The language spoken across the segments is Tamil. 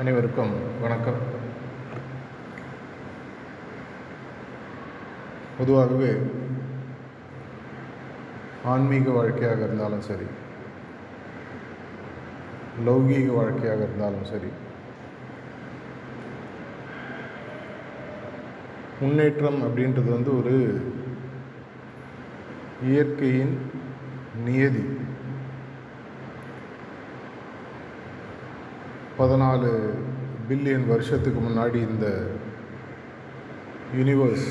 அனைவருக்கும் வணக்கம். பொதுவாகவே ஆன்மீக வாழ்க்கையாக இருந்தாலும் சரி லௌகீக வாழ்க்கையாக இருந்தாலும் சரி முன்னேற்றம் அப்படின்றது வந்து ஒரு இயற்கையின் நியதி. பதினாலு பில்லியன் வருஷத்துக்கு முன்னாடி இந்த யூனிவர்ஸ்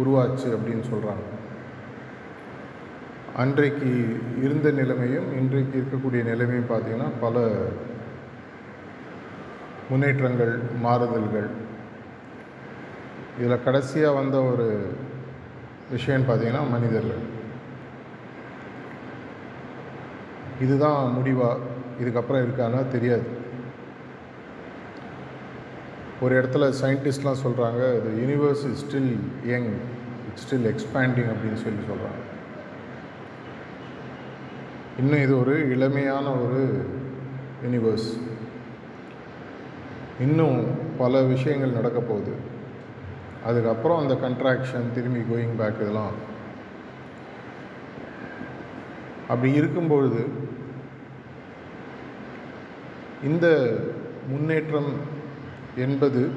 உருவாச்சு அப்படின்னு சொல்கிறாங்க அன்றைக்கு இருந்த நிலைமையும் இன்றைக்கு இருக்கக்கூடிய நிலைமையும் பார்த்திங்கன்னா பல முன்னேற்றங்கள் மாறுதல்கள். இதில் கடைசியாக வந்த ஒரு விஷயம்னு பார்த்திங்கன்னா மனிதர்கள். இதுதான் முடிவாக இதுக்கப்புறம் இருக்கான்னா தெரியாது. ஒரு இடத்துல சயின்டிஸ்ட்லாம் சொல்கிறாங்க the universe is still young it's still expanding அப்படின்னு சொல்லி சொல்கிறாங்க இன்னும் இது ஒரு இளமையான ஒரு யூனிவர்ஸ் இன்னும் பல விஷயங்கள் நடக்க போகுது. அதுக்கப்புறம் அந்த கன்ட்ராக்ஷன் திரும்பி கோயிங் பேக் இதெல்லாம். அப்படி இருக்கும்பொழுது இந்த முன்னேற்றம் என்பது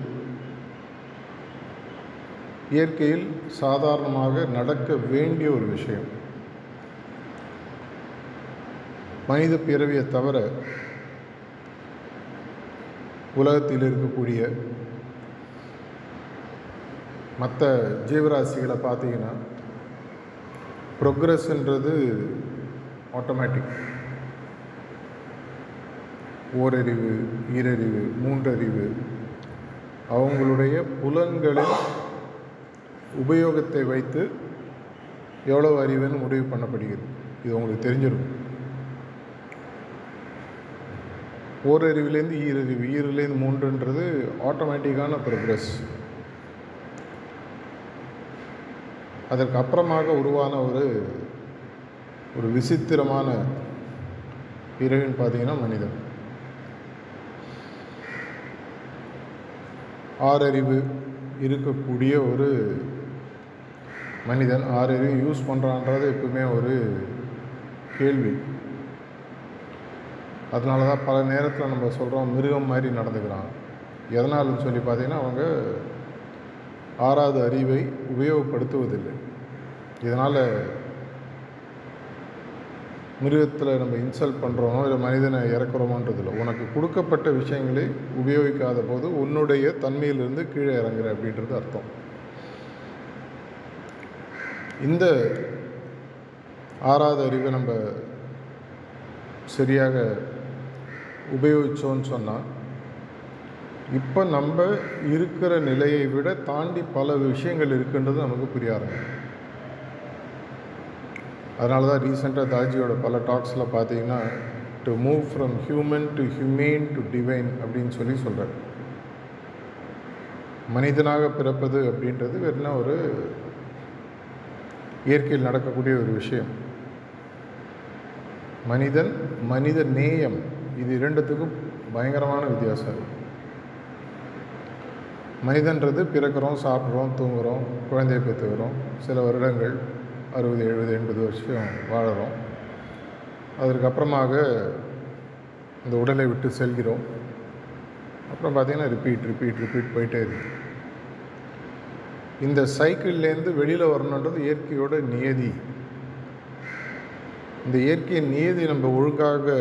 இயற்கையில் சாதாரணமாக நடக்க வேண்டிய ஒரு விஷயம். மனித பிறவியை தவிர உலகத்தில் இருக்கக்கூடிய மற்ற ஜீவராசிகளை பார்த்தீங்கன்னா ப்ரொக்ரஸ்ன்றது ஆட்டோமேட்டிக் ஓரறிவு ஈரறிவு மூன்றறிவு அவங்களுடைய புலன்களின் உபயோகத்தை வைத்து எவ்வளவு அறிவுன்னு முடிவு பண்ணப்படுகிறது. இது உங்களுக்கு தெரிஞ்சிடும் ஓரறிவுலேருந்து ஈரறிவு ஈரிலேருந்து மூன்றுன்றது ஆட்டோமேட்டிக்கான ப்ரோக்ரஸ் அதற்கு அப்புறமாக உருவான ஒரு ஒரு விசித்திரமான பிறவின்னு பார்த்தீங்கன்னா மனிதன். ஆறறிவு இருக்கக்கூடிய ஒரு மனிதன். ஆறறிவு யூஸ் பண்ணுறான்றது எப்பவுமே ஒரு கேள்வி. அதனால தான் பல நேரத்தில் நம்ம சொல்கிறோம் மிருகம் மாதிரி நடந்துக்கிறான். எதனாலன்னு சொல்லி பார்த்தீங்கன்னா அவங்க ஆறாவது அறிவை உபயோகப்படுத்துவதில்லை. இதனால் மிருகத்தில் நம்ம இன்சல்ட் பண்ணுறோமோ இல்லை மனிதனை இறக்குறோமோன்றது இல்லை உனக்கு கொடுக்கப்பட்ட விஷயங்களை உபயோகிக்காத போது உன்னுடைய தன்மையிலிருந்து கீழே இறங்குற அப்படின்றது அர்த்தம். இந்த ஆறாவது அறிவை நம்ம சரியாக உபயோகித்தோன்னு சொன்னால் இப்போ நம்ம இருக்கிற நிலையை விட தாண்டி பல விஷயங்கள் இருக்குன்றது நமக்கு புரிய ஆரம்பிக்கும். அதனால தான் ரீசெண்டாக தாஜியோட பல டாக்ஸில் பார்த்தீங்கன்னா to move from human to humane to divine அப்படின்னு சொல்லி சொல்கிறார் மனிதனாக பிறப்பது அப்படின்றது வெறும் ஒரு இயற்கையில் நடக்கக்கூடிய ஒரு விஷயம். மனிதன் மனித நேயம் இது இரண்டுத்துக்கும் பயங்கரமான வித்தியாசம் இருக்குது மனிதன்றது பிறக்கிறோம் சாப்பிட்றோம் தூங்குகிறோம் குழந்தையை பெற்றுக்கிறோம் சில வருடங்கள் அறுபது எழுபது எண்பது வருஷம் வாழறோம். அதற்கப்புறமாக இந்த உடலை விட்டு செல்கிறோம். அப்புறம் பார்த்திங்கன்னா ரிப்பீட் ரிப்பீட் ரிப்பீட் போயிட்டே இருக்கு. இந்த சைக்கிள்லேருந்து வெளியில் வரணுன்றது இயற்கையோட நியதி. இந்த இயற்கையின் நியதி நம்ம ஒழுங்காக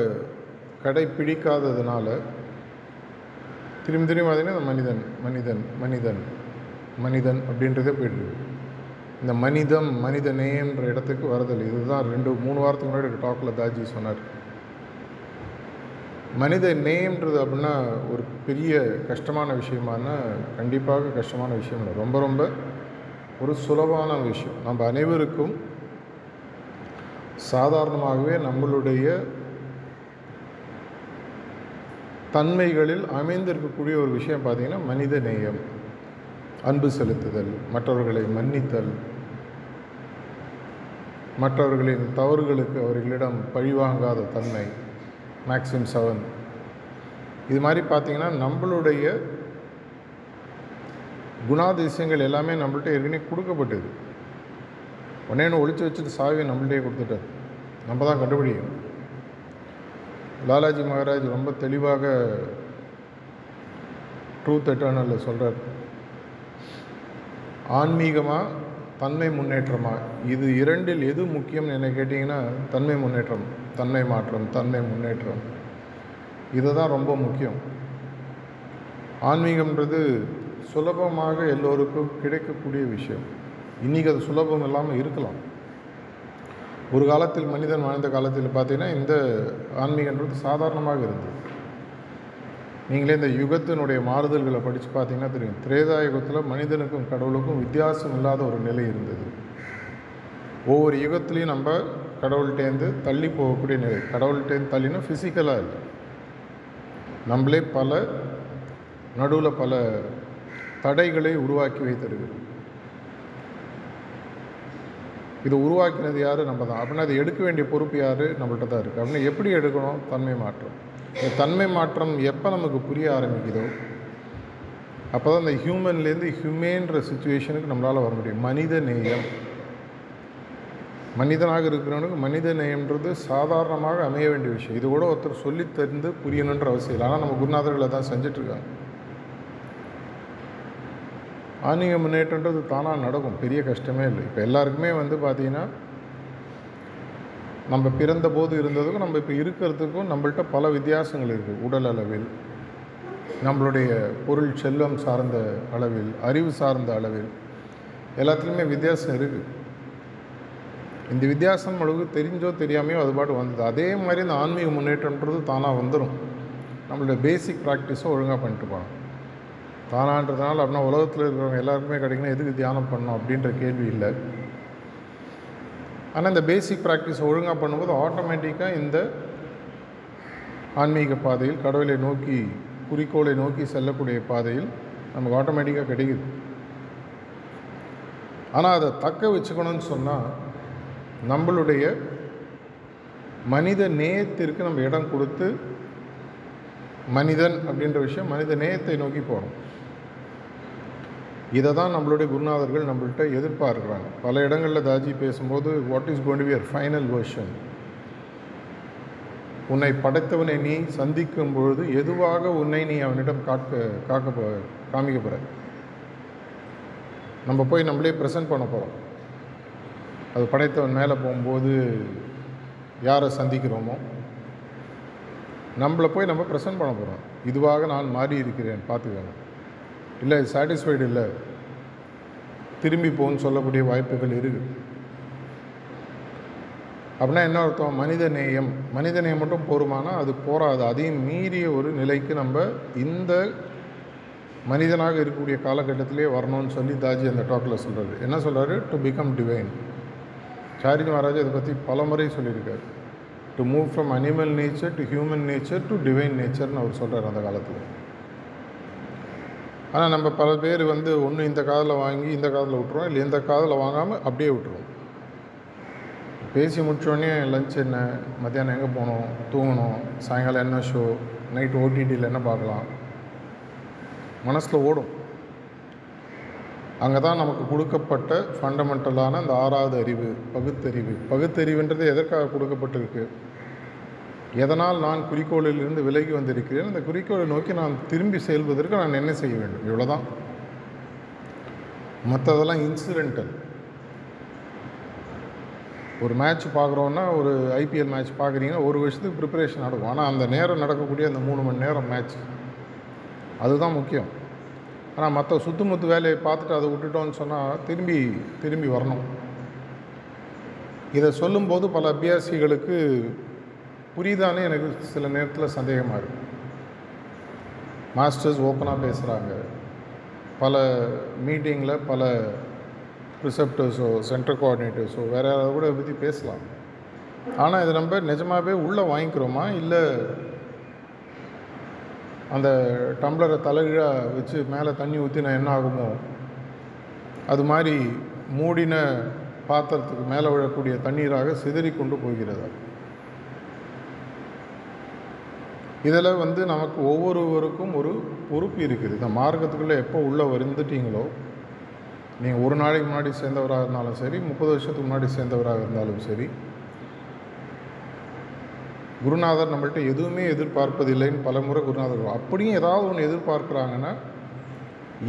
கடைப்பிடிக்காததுனால திரும்பி திரும்பி பார்த்தீங்கன்னா மனிதன் மனிதன் மனிதன் மனிதன் அப்படின்றதே போயிட்டுருக்கு இந்த மனிதம் மனித நேயன்ற இடத்துக்கு வரதில்லை. இதுதான் ரெண்டு மூணு வாரத்துக்கு முன்னாடி ஒரு டாக்கில் தாஜி சொன்னார். மனித நேயம்ன்றது அப்படின்னா ஒரு பெரிய கஷ்டமான விஷயமானா கண்டிப்பாக கஷ்டமான விஷயம் இல்லை. ரொம்ப ரொம்ப ஒரு சுலபான விஷயம். நம்ம அனைவருக்கும் சாதாரணமாகவே நம்மளுடைய தன்மைகளில் அமைந்திருக்கக்கூடிய ஒரு விஷயம் பார்த்திங்கன்னா மனித நேயம் அன்பு செலுத்துதல் மற்றவர்களை மன்னித்தல் மற்றவர்களின் தவறுகளுக்கு அவர்களிடம் பழிவாங்காத தன்மை மேக்ஸிம் செவன் இது மாதிரி பார்த்தீங்கன்னா நம்மளுடைய குணாதிசயங்கள் எல்லாமே நம்மள்ட்ட ஏற்கனவே கொடுக்கப்பட்டது. உடனே ஒழிச்சு வச்சுட்டு சாவி நம்மள்டே கொடுத்துட்டார். நம்ம தான் கண்டுபிடிக்கணும் லாலாஜி மகாராஜ் ரொம்ப தெளிவாக ட்ரூத் எட்டர்னலில் சொல்கிறார் ஆன்மீகமாக தன்மை முன்னேற்றமாக இது இரண்டில் எது முக்கியம் என்ன கேட்டிங்கன்னா தன்மை முன்னேற்றம் தன்மை மாற்றம் தன்மை முன்னேற்றம். இதுதான் ரொம்ப முக்கியம். ஆன்மீகம்ன்றது சுலபமாக எல்லோருக்கும் கிடைக்கக்கூடிய விஷயம். இன்றைக்கி அது சுலபம் இல்லாமல் இருக்கலாம். ஒரு காலத்தில் மனிதன் வாழ்ந்த காலத்தில் பார்த்திங்கன்னா இந்த ஆன்மீகன்றது சாதாரணமாக இருந்தது. நீங்களே இந்த யுகத்தினுடைய மாறுதல்களை படித்து பார்த்தீங்கன்னா தெரியும். திரேதா யுகத்தில் மனிதனுக்கும் கடவுளுக்கும் வித்தியாசம் இல்லாத ஒரு நிலை இருந்தது. ஒவ்வொரு யுகத்துலேயும் நம்ம கடவுள்கிட்டேருந்து தள்ளி போகக்கூடிய நிலை. கடவுள்கிட்டேருந்து தள்ளினா ஃபிசிக்கலாக இல்லை. நம்மளே பல நடுவில் பல தடைகளை உருவாக்கி வைத்திருக்கிறோம் இதை உருவாக்கினது யார்? நம்ம தான். அப்படின்னா அதை எடுக்க வேண்டிய பொறுப்பு யார்? நம்மள்ட்ட தான் இருக்குது அப்படின்னா எப்படி எடுக்கணும்? தன்மை மாற்றம். இந்த தன்மை மாற்றம் எப்போ நமக்கு புரிய ஆரம்பிக்குதோ அப்போ தான் இந்த ஹியூமன்லேருந்து ஹியூமேன்ற சுச்சுவேஷனுக்கு நம்மளால் வர முடியும். மனித நேயம். மனிதனாக இருக்கிறவனுக்கு மனித நேயம்ன்றது சாதாரணமாக அமைய வேண்டிய விஷயம். இது கூட ஒருத்தர் சொல்லி தெரிந்து புரியணுன்ற அவசியம் இல்லை. ஆனால் நம்ம குருநாதர்களை தான் செஞ்சிட்ருக்காங்க. ஆன்மீக முன்னேற்றன்றது தானாக நடக்கும். பெரிய கஷ்டமே இல்லை. இப்போ எல்லாருக்குமே வந்து பார்த்திங்கன்னா நம்ம பிறந்த போது இருந்ததுக்கும் நம்ம இப்போ இருக்கிறதுக்கும் நம்மள்கிட்ட பல வித்தியாசங்கள் இருக்குது உடல் அளவில். நம்மளுடைய பொருள் செல்வம் சார்ந்த அளவில் அறிவு சார்ந்த அளவில். எல்லாத்துலேயுமே வித்தியாசம் இருக்குது இந்த வித்தியாசம் அளவுக்கு தெரிஞ்சோ தெரியாமையோ அது பாட்டு வந்தது அதே மாதிரி இந்த ஆன்மீக முன்னேற்றம்ன்றது தானாக வந்துடும் நம்மளுடைய பேசிக் ப்ராக்டிஸும் ஒழுங்காக பண்ணிட்டு போகணும். தானான்றதுனால அப்படின்னா உலகத்தில் இருக்கிறவங்க எல்லாருக்குமே கிடைக்கணும் எதுக்கு தியானம் பண்ணோம் அப்படின்ற கேள்வி இல்லை. ஆனால் இந்த பேசிக் ப்ராக்டிஸ் ஒழுங்காக பண்ணும்போது ஆட்டோமேட்டிக்காக இந்த ஆன்மீக பாதையில் கடவுளை நோக்கி குறிக்கோளை நோக்கி செல்லக்கூடிய பாதையில் நமக்கு ஆட்டோமேட்டிக்காக கிடைக்குது. ஆனால் அதை தக்க வச்சுக்கணும்னு சொன்னால் நம்மளுடைய மனித நேயத்திற்கு நம்ம இடம் கொடுத்து மனிதன் அப்படின்ற விஷயம் மனித நேயத்தை நோக்கி போகிறோம் இதை தான் நம்மளுடைய குருநாதர்கள் நம்மள்கிட்ட எதிர்பார்க்குறாங்க. பல இடங்களில் தாஜி பேசும்போது what is going be final version உன்னை படைத்தவனை நீ சந்திக்கும் பொழுது எதுவாக உன்னை நீ அவனிடம் காக்க காக்க போ காமிக்க போகிற நம்ம போய் நம்மளே ப்ரெசன்ட் பண்ண போகிறோம் அது படைத்தவன் மேலே போகும்போது யாரை சந்திக்கிறோமோ நம்மளை போய் நம்ம ப்ரெசன்ட் பண்ண போகிறோம் இதுவாக நான் மாறி இருக்கிறேன் பார்த்துக்கோங்க. இல்லை சாட்டிஸ்ஃபைடு இல்லை. திரும்பி போன்னு சொல்லக்கூடிய வாய்ப்புகள் இருக்குது அப்படின்னா என்ன அர்த்தம்? மனித நேயம். மனித நேயம் மட்டும் போருமானா அது போராது அதையும் மீறிய ஒரு நிலைக்கு நம்ம இந்த மனிதனாக இருக்கக்கூடிய காலகட்டத்திலே வரணும்னு சொல்லி தாஜி அந்த டாக்கில் சொல்கிறாரு என்ன சொல்கிறாரு to become divine Chari Maharaj இதை பற்றி பல முறை சொல்லியிருக்காரு. To move from animal nature to human nature to divine நேச்சர்னு அவர் சொல்கிறார் அந்த காலத்தில். ஆனால் நம்ம பல பேர் வந்து ஒன்று இந்த காதில் வாங்கி இந்த காதில் விட்டுருவோம். இல்லை இந்த காதில் வாங்காமல் அப்படியே விட்டுருவோம். பேசி முடிச்சோடனே லஞ்ச் என்ன? மத்தியானம் எங்கே போகணும் தூங்கணும். சாயங்காலம் என்ன ஷோ நைட் ஓடிடியில் என்ன பார்க்கலாம்? மனசில் ஓடும். அங்கே தான் நமக்கு கொடுக்கப்பட்ட ஃபண்டமெண்டலான அந்த ஆறாவது அறிவு பகுத்தறிவு. பகுத்தறிவுன்றது எதற்காக கொடுக்கப்பட்டிருக்கு? எதனால் நான் குறிக்கோளிலிருந்து விலகி வந்திருக்கிறேன்? அந்த குறிக்கோளை நோக்கி நான் திரும்பி செல்வதற்கு நான் என்ன செய்ய வேண்டும்? இவ்வளோதான் மற்றதெல்லாம் இன்சிடென்டல் ஒரு மேட்ச் பார்க்குறோன்னா ஒரு ஐபிஎல் மேட்ச் பார்க்குறீங்கன்னா ஒரு வருஷத்துக்கு ப்ரிப்பரேஷன் நடக்கும். ஆனால் அந்த நேரம் நடக்கக்கூடிய அந்த மூணு மணி நேரம் மேட்ச் அதுதான் முக்கியம். ஆனால் மற்ற சுத்துமுத்து வேலையை பார்த்துட்டு அதை விட்டுட்டோன்னு சொன்னால் திரும்பி திரும்பி வரணும். இதை சொல்லும்போது பல அபியாசிகளுக்கு புரியுதானே எனக்கு சில நேரத்தில் சந்தேகமாக இருக்குது மாஸ்டர்ஸ் ஓப்பனாக பேசுகிறாங்க பல மீட்டிங்கில் பல ரிசப்டர்ஸோ சென்டர் கோஆர்டினேட்டர்ஸோ வேறு யாராவது கூட பற்றி பேசலாம். ஆனால் இதை நம்ம நிஜமாகவே உள்ளே வாங்கிக்கிறோமா? இல்லை அந்த டம்ளரை தலைகீழாக வச்சு மேலே தண்ணி ஊற்றினா என்ன ஆகுமோ? அது மாதிரி மூடின பாத்திரத்துக்கு மேலே விழக்கூடிய தண்ணீராக சிதறி கொண்டு போகிறதா? இதில் வந்து நமக்கு ஒவ்வொருவருக்கும் ஒரு பொறுப்பு இருக்குது. இந்த மார்க்கத்துக்குள்ளே எப்போ உள்ளே வந்துட்டீங்களோ நீங்கள் ஒரு நாளைக்கு முன்னாடி சேர்ந்தவராக இருந்தாலும் சரி முப்பது வருஷத்துக்கு முன்னாடி சேர்ந்தவராக இருந்தாலும் சரி குருநாதர் நம்மள்ட்ட எதுவுமே எதிர்பார்ப்பதில்லைன்னு பல முறை குருநாதர் அப்படியும் ஏதாவது ஒன்று எதிர்பார்க்குறாங்கன்னா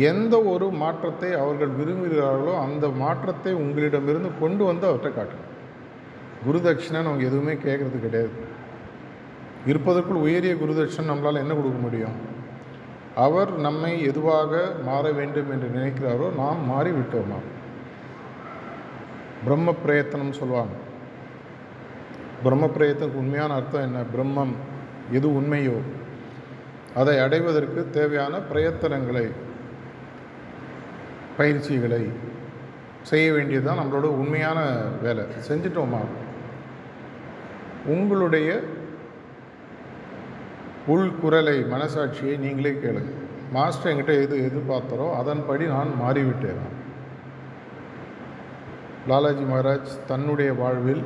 எந்த ஒரு மாற்றத்தை அவர்கள் விரும்புகிறார்களோ அந்த மாற்றத்தை உங்களிடமிருந்து கொண்டு வந்து அவர்கிட்ட காட்டுங்க குரு தட்சிணை அவங்க எதுவுமே கேட்குறது கிடையாது. இருப்பதற்குள் உயரிய குருதட்சன் நம்மளால் என்ன கொடுக்க முடியும்? அவர் நம்மை எதுவாக மாற வேண்டும் என்று நினைக்கிறாரோ நாம் மாறி விட்டோமா பிரம்ம பிரயத்தனம் சொல்லுவாங்க பிரம்ம பிரயத்தனுக்கு உண்மையான அர்த்தம் என்ன? பிரம்மம் எது உண்மையோ அதை அடைவதற்கு தேவையான பிரயத்தனங்களை பயிற்சிகளை செய்ய வேண்டியது தான் நம்மளோட உண்மையான வேலை. செஞ்சிட்டோமா? உங்களுடைய உள்குரலை மனசாட்சியை நீங்களே கேளுங்க. மாஸ்டர் என்கிட்ட எது எதிர்பார்த்தாரோ அதன்படி நான் மாறிவிட்டேன். லாலாஜி மகாராஜ் தன்னுடைய வாழ்வில்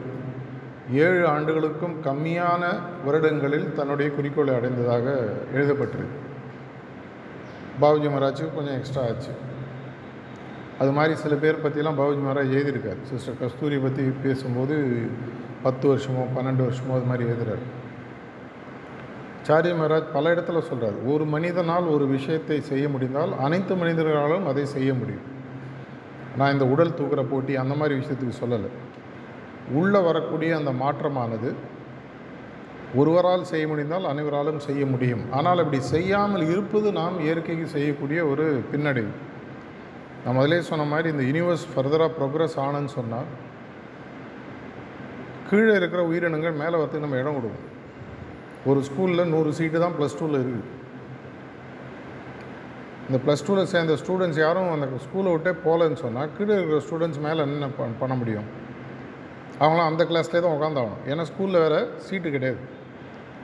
ஏழு ஆண்டுகளுக்கும் கம்மியான வருடங்களில் தன்னுடைய குறிக்கோளை அடைந்ததாக எழுதப்பட்டிருக்கு. பாபுஜி மகாராஜுக்கு கொஞ்சம் எக்ஸ்ட்ரா ஆச்சு. அது மாதிரி சில பேர் பற்றிலாம் பாபுஜி மகாராஜ் எழுதியிருக்கார். சிஸ்டர் கஸ்தூரி பற்றி பேசும்போது பத்து வருஷமோ பன்னெண்டு வருஷமோ அது மாதிரி எழுதுறாரு. சாரிய மகாராஜ் பல இடத்துல சொல்கிறார் ஒரு மனிதனால் ஒரு விஷயத்தை செய்ய முடிந்தால் அனைத்து மனிதர்களாலும் அதை செய்ய முடியும். நான் இந்த உடல் தூக்குற போட்டி அந்த மாதிரி விஷயத்துக்கு சொல்லலை. உள்ளே வரக்கூடிய அந்த மாற்றமானது ஒருவரால் செய்ய முடிந்தால் அனைவராலும் செய்ய முடியும். ஆனால் அப்படி செய்யாமல் இருப்பது நாம் இயற்கைக்கு செய்யக்கூடிய ஒரு பின்னடைவு. நான் முதலே சொன்ன மாதிரி இந்த யூனிவர்ஸ் ஃபர்தராக ப்ரோக்ரஸ் ஆனன்னு சொன்னால் கீழே இருக்கிற உயிரினங்கள் மேலே வரத்துக்கு நம்ம இடம் கொடுக்கணும் ஒரு ஸ்கூலில் நூறு சீட்டு தான் ப்ளஸ் டூவில் இருக்குது. இந்த ப்ளஸ் டூவில் சேர்ந்த ஸ்டூடெண்ட்ஸ் யாரும் அந்த ஸ்கூலை விட்டே போகலன்னு சொன்னால் கீழே இருக்கிற ஸ்டூடெண்ட்ஸ் மேலே என்ன ப- பண்ண முடியும்? அவங்களாம் அந்த கிளாஸ்லேயே தான் உட்காந்தாகணும் ஏன்னா ஸ்கூலில் வேறு சீட்டு கிடையாது.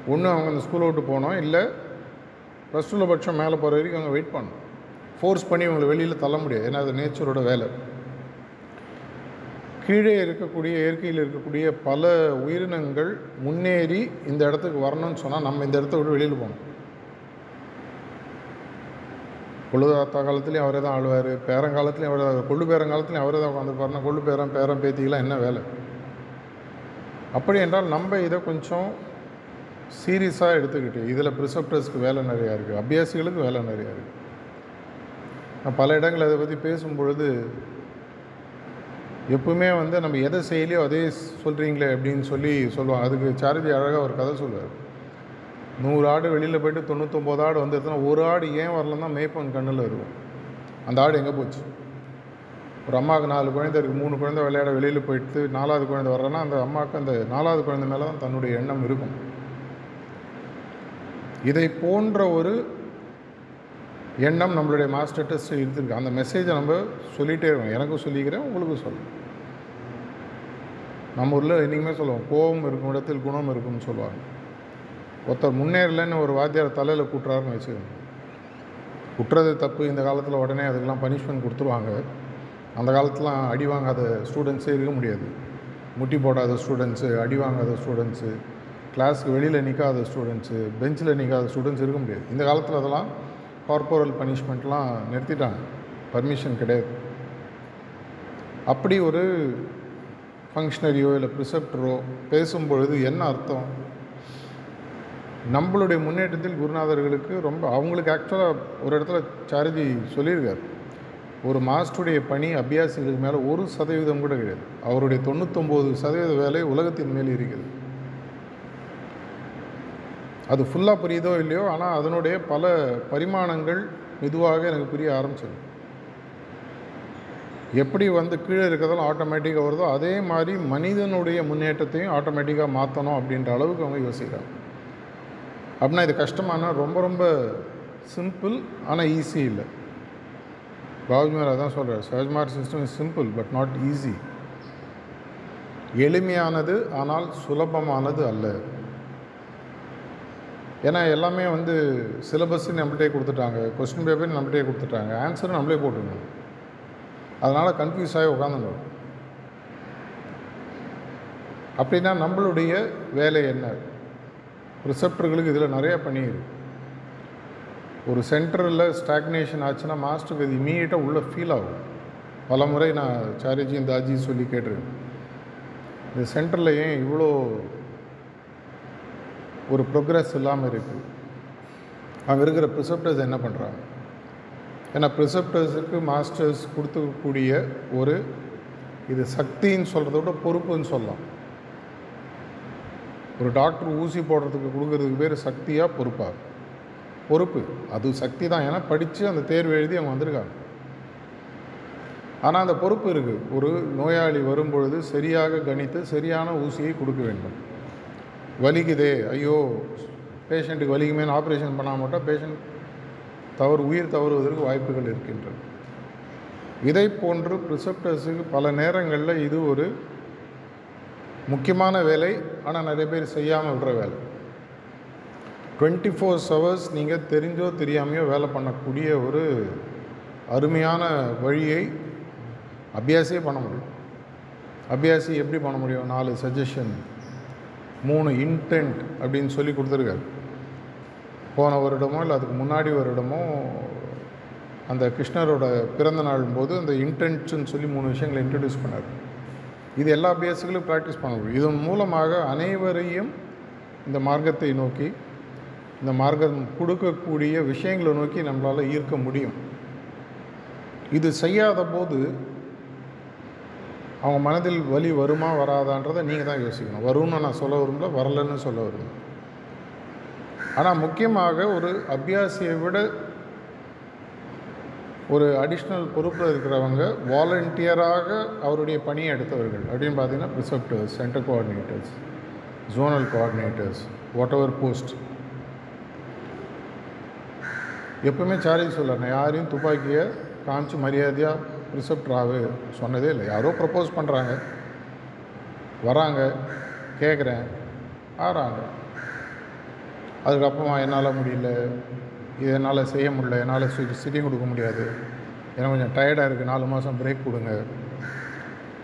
ஒன்று அவங்க அந்த ஸ்கூலை விட்டு போனோம் இல்லை ப்ளஸ் டூவில் பட்சம் மேலே போகிற வரைக்கும் அவங்க வெயிட் பண்ணணும். ஃபோர்ஸ் பண்ணி இவங்களை வெளியில் தள்ள முடியாது. ஏன்னா அது நேச்சரோட வேலை. கீழே இருக்கக்கூடிய இயற்கையில் இருக்கக்கூடிய பல உயிரினங்கள் முன்னேறி இந்த இடத்துக்கு வரணும்னு சொன்னால் நம்ம இந்த இடத்த விட்டு வெளியில் போகணும். கொள்ளுதாத்தா காலத்துலேயும் அவரே தான் ஆழ்வார் பேரங்காலத்துலேயும் அவரே தான் கொள்ளு பேரங்காலத்துலேயும் அவரே தான் உட்காந்துருப்பாருனா கொள்ளு பேரன் பேரன் பேத்திக்கெல்லாம் என்ன வேலை? அப்படி என்றால் நம்ம இதை கொஞ்சம் சீரியஸாக எடுத்துக்கிட்டு இதில் ப்ரிசப்டர்ஸ்க்கு வேலை நிறையா இருக்குது அபியாசிகளுக்கு வேலை நிறையா இருக்குது நான் பல இடங்கள் அதை பற்றி பேசும்பொழுது எப்பவுமே வந்து நம்ம எதை செய்யலையோ அதே சொல்கிறீங்களே அப்படின்னு சொல்லி சொல்லுவாங்க அதுக்கு சாரதி அழகாக ஒரு கதை சொல்லுவார். நூறு ஆடு வெளியில் போயிட்டு தொண்ணூத்தொம்பது ஆடு வந்துருச்சுன்னா ஒரு ஆடு ஏன் வரலன்னா மேய்ப்பன் கண்ணில் இருக்கும். அந்த ஆடு எங்கே போச்சு? ஒரு அம்மாவுக்கு நாலு குழந்தை இருக்குது மூணு குழந்தை விளையாட வெளியில் போயிட்டு நாலாவது குழந்தை வர்றேன்னா அந்த அம்மாவுக்கு அந்த நாலாவது குழந்தை மேலே தான் தன்னுடைய எண்ணம் இருக்கும். இதை போன்ற ஒரு எண்ணம் நம்மளுடைய மாஸ்டர் டெஸ்ட் இருந்திருக்கு. அந்த மெசேஜை நம்ம சொல்லிகிட்டே இருக்கோம். எனக்கும் சொல்லிக்கிறேன் உங்களுக்கும் சொல்லுவேன் நம்ம ஊரில் என்றைக்குமே சொல்லுவோம் கோபம் இருக்கும் இடத்தில் குணம் இருக்கும்னு சொல்லுவாங்க. ஒருத்தர் முன்னேறலைன்னு ஒரு வாத்தியார் தலையில் கூட்டுறாருன்னு வச்சுக்கோங்க. குட்டுறது தப்பு. இந்த காலத்தில் உடனே அதுக்கெல்லாம் பனிஷ்மெண்ட் கொடுத்துருவாங்க. அந்த காலத்துலாம் அடி வாங்காத ஸ்டூடெண்ட்ஸே இருக்க முடியாது. முட்டி போடாத ஸ்டூடெண்ட்ஸு அடி வாங்காத ஸ்டூடெண்ட்ஸு கிளாஸுக்கு வெளியில் நிற்காத ஸ்டூடெண்ட்ஸு பெஞ்சில் நிற்காத ஸ்டூடெண்ட்ஸ் இருக்க முடியாது. இந்த காலத்தில் அதெல்லாம் கார்போரல் பனிஷ்மெண்ட்லாம் நிறுத்திட்டாங்க. பர்மிஷன் கிடையாது. அப்படி ஒரு ஃபங்க்ஷனரியோ இல்லை ப்ரிசெப்டரோ பேசும்பொழுது என்ன அர்த்தம்? நம்மளுடைய முன்னேற்றத்தில் குருநாதர்களுக்கு ரொம்ப அவங்களுக்கு ஆக்சுவலாக ஒரு இடத்துல சாரதி சொல்லியிருக்கார். ஒரு மாஸ்டருடைய பணி அபியாசிகளுக்கு மேலே ஒரு சதவீதம் கூட கிடையாது. அவருடைய தொண்ணூத்தொம்பது சதவீத வேலை உலகத்தின் மேல் இருக்கிறது. அது ஃபுல்லாக புரியுதோ இல்லையோ ஆனால் அதனுடைய பல பரிமாணங்கள் மெதுவாக எனக்கு புரிய ஆரம்பிச்சிடும் எப்படி வந்து கீழே இருக்கிறதெல்லாம் ஆட்டோமேட்டிக்காக வருதோ அதே மாதிரி மனிதனுடைய முன்னேற்றத்தையும் ஆட்டோமேட்டிக்காக மாற்றணும் அப்படின்ற அளவுக்கு அவங்க யோசிக்கிறாங்க. அப்படின்னா இது கஷ்டமானா ரொம்ப ரொம்ப சிம்பிள் ஆனால் ஈஸி இல்லை. பாபுஜிமார் அதான் சொல்கிறார் Sahaj Marg system is simple but not easy எளிமையானது ஆனால் சுலபமானது அல்ல. ஏன்னா எல்லாமே வந்து சிலபஸ் நம்மள்டே கொடுத்துட்டாங்க. கொஸ்டின் பேப்பர் நம்மள்டே கொடுத்துட்டாங்க. ஆன்சரும் நம்மளே போட்டுக்கணும். அதனால் கன்ஃபியூஸ் ஆகி உட்காந்துருந்தோம். அப்படின்னா நம்மளுடைய வேலை என்ன? ரிசப்டர்களுக்கு இதில் நிறையா பண்ணியிருக்கு ஒரு சென்டரில் ஸ்டாக்னேஷன் ஆச்சுன்னா மாஸ்டருக்கு அது இமீடியட்டாக உள்ளே ஃபீல் ஆகும். பல முறை நான் சாரிஜியும் தாஜியும் சொல்லி கேட்டிருக்கேன். இந்த சென்டரில் ஏன் இவ்வளோ ஒரு ப்ரோக்ரஸ் இல்லாமல் இருக்குது அங்கே இருக்கிற ப்ரிசப்டர்ஸ் என்ன பண்ணுறாங்க ஏன்னா ப்ரிசப்டர்ஸுக்கு மாஸ்டர்ஸ் கொடுத்துக்கக்கூடிய ஒரு இது சக்தின்னு சொல்கிறத விட பொறுப்புன்னு சொல்லலாம். ஒரு டாக்டர் ஊசி போடுறதுக்கு கொடுக்கறதுக்கு பேர் சக்தியாக பொறுப்பாக பொறுப்பு. அது சக்தி தான் ஏன்னா படித்து அந்த தேர்வு எழுதி அவங்க வந்திருக்காங்க. ஆனால் அந்த பொறுப்பு இருக்குது ஒரு நோயாளி வரும்பொழுது சரியாக கணித்து சரியான ஊசியை கொடுக்க வேண்டும். வலிக்குதே. ஐயோ பேஷண்ட்டுக்கு வலிக்குமேனு ஆப்ரேஷன் பண்ணால் மட்டும் பேஷண்ட் தவறு உயிர் தவறுவதற்கு வாய்ப்புகள் இருக்கின்றன. இதை போன்று ப்ரிசப்டர்ஸுக்கு பல நேரங்களில் இது ஒரு முக்கியமான வேலை. ஆனால் நிறைய பேர் செய்யாமல் விடுற வேலை. டுவெண்ட்டி ஃபோர் ஹவர்ஸ் நீங்கள் தெரிஞ்சோ தெரியாமையோ வேலை பண்ணக்கூடிய ஒரு அருமையான வழியை அபியாசியே பண்ண முடியும். அபியாசி எப்படி பண்ண முடியும்? நாலு சஜஷன் மூணு இன்டென்ட் அப்படின்னு சொல்லி கொடுத்துருக்காரு. போன வருடமோ இல்லை அதுக்கு முன்னாடி வருடமோ அந்த கிருஷ்ணரோட பிறந்த போது அந்த இன்டென்ட்ஸ்ன்னு சொல்லி மூணு விஷயங்களை இன்ட்ரடியூஸ் பண்ணார். இது எல்லா பேஸுகளும் ப்ராக்டிஸ் பண்ண முடியும். இதன் மூலமாக அனைவரையும் இந்த மார்க்கத்தை நோக்கி இந்த மார்க்கம் கொடுக்கக்கூடிய விஷயங்களை நோக்கி நம்மளால் ஈர்க்க முடியும். இது செய்யாத போது அவங்க மனதில் வலி வருமா வராதான்றதை நீங்கள் தான் யோசிக்கணும். வரும்னு நான் சொல்ல விரும்பல வரலன்னு சொல்ல விரும்பல. ஆனால் முக்கியமாக ஒரு அபியாசியை விட ஒரு அடிஷ்னல் பொறுப்பில் இருக்கிறவங்க வாலண்டியராக அவருடைய பணியை எடுத்தவர்கள். அப்படின்னு பார்த்தீங்கன்னா preceptors center coordinators zonal coordinators whatever post எப்பவுமே சார்ஜ் சொல்ல நான் யாரையும் துப்பாக்கியை காமிச்சு மரியாதையாக ரிசப்டராகவே சொன்னதே இல்லை. யாரோ ப்ரப்போஸ் பண்ணுறாங்க வராங்க கேட்குறேன் ஆறாங்க. அதுக்கப்புறமா என்னால் முடியல இது என்னால் செய்ய முடியல என்னால் சிட்டிங் கொடுக்க முடியாது. எனக்கு கொஞ்சம் டயர்டாக இருக்குது நாலு மாதம் பிரேக் கொடுங்க.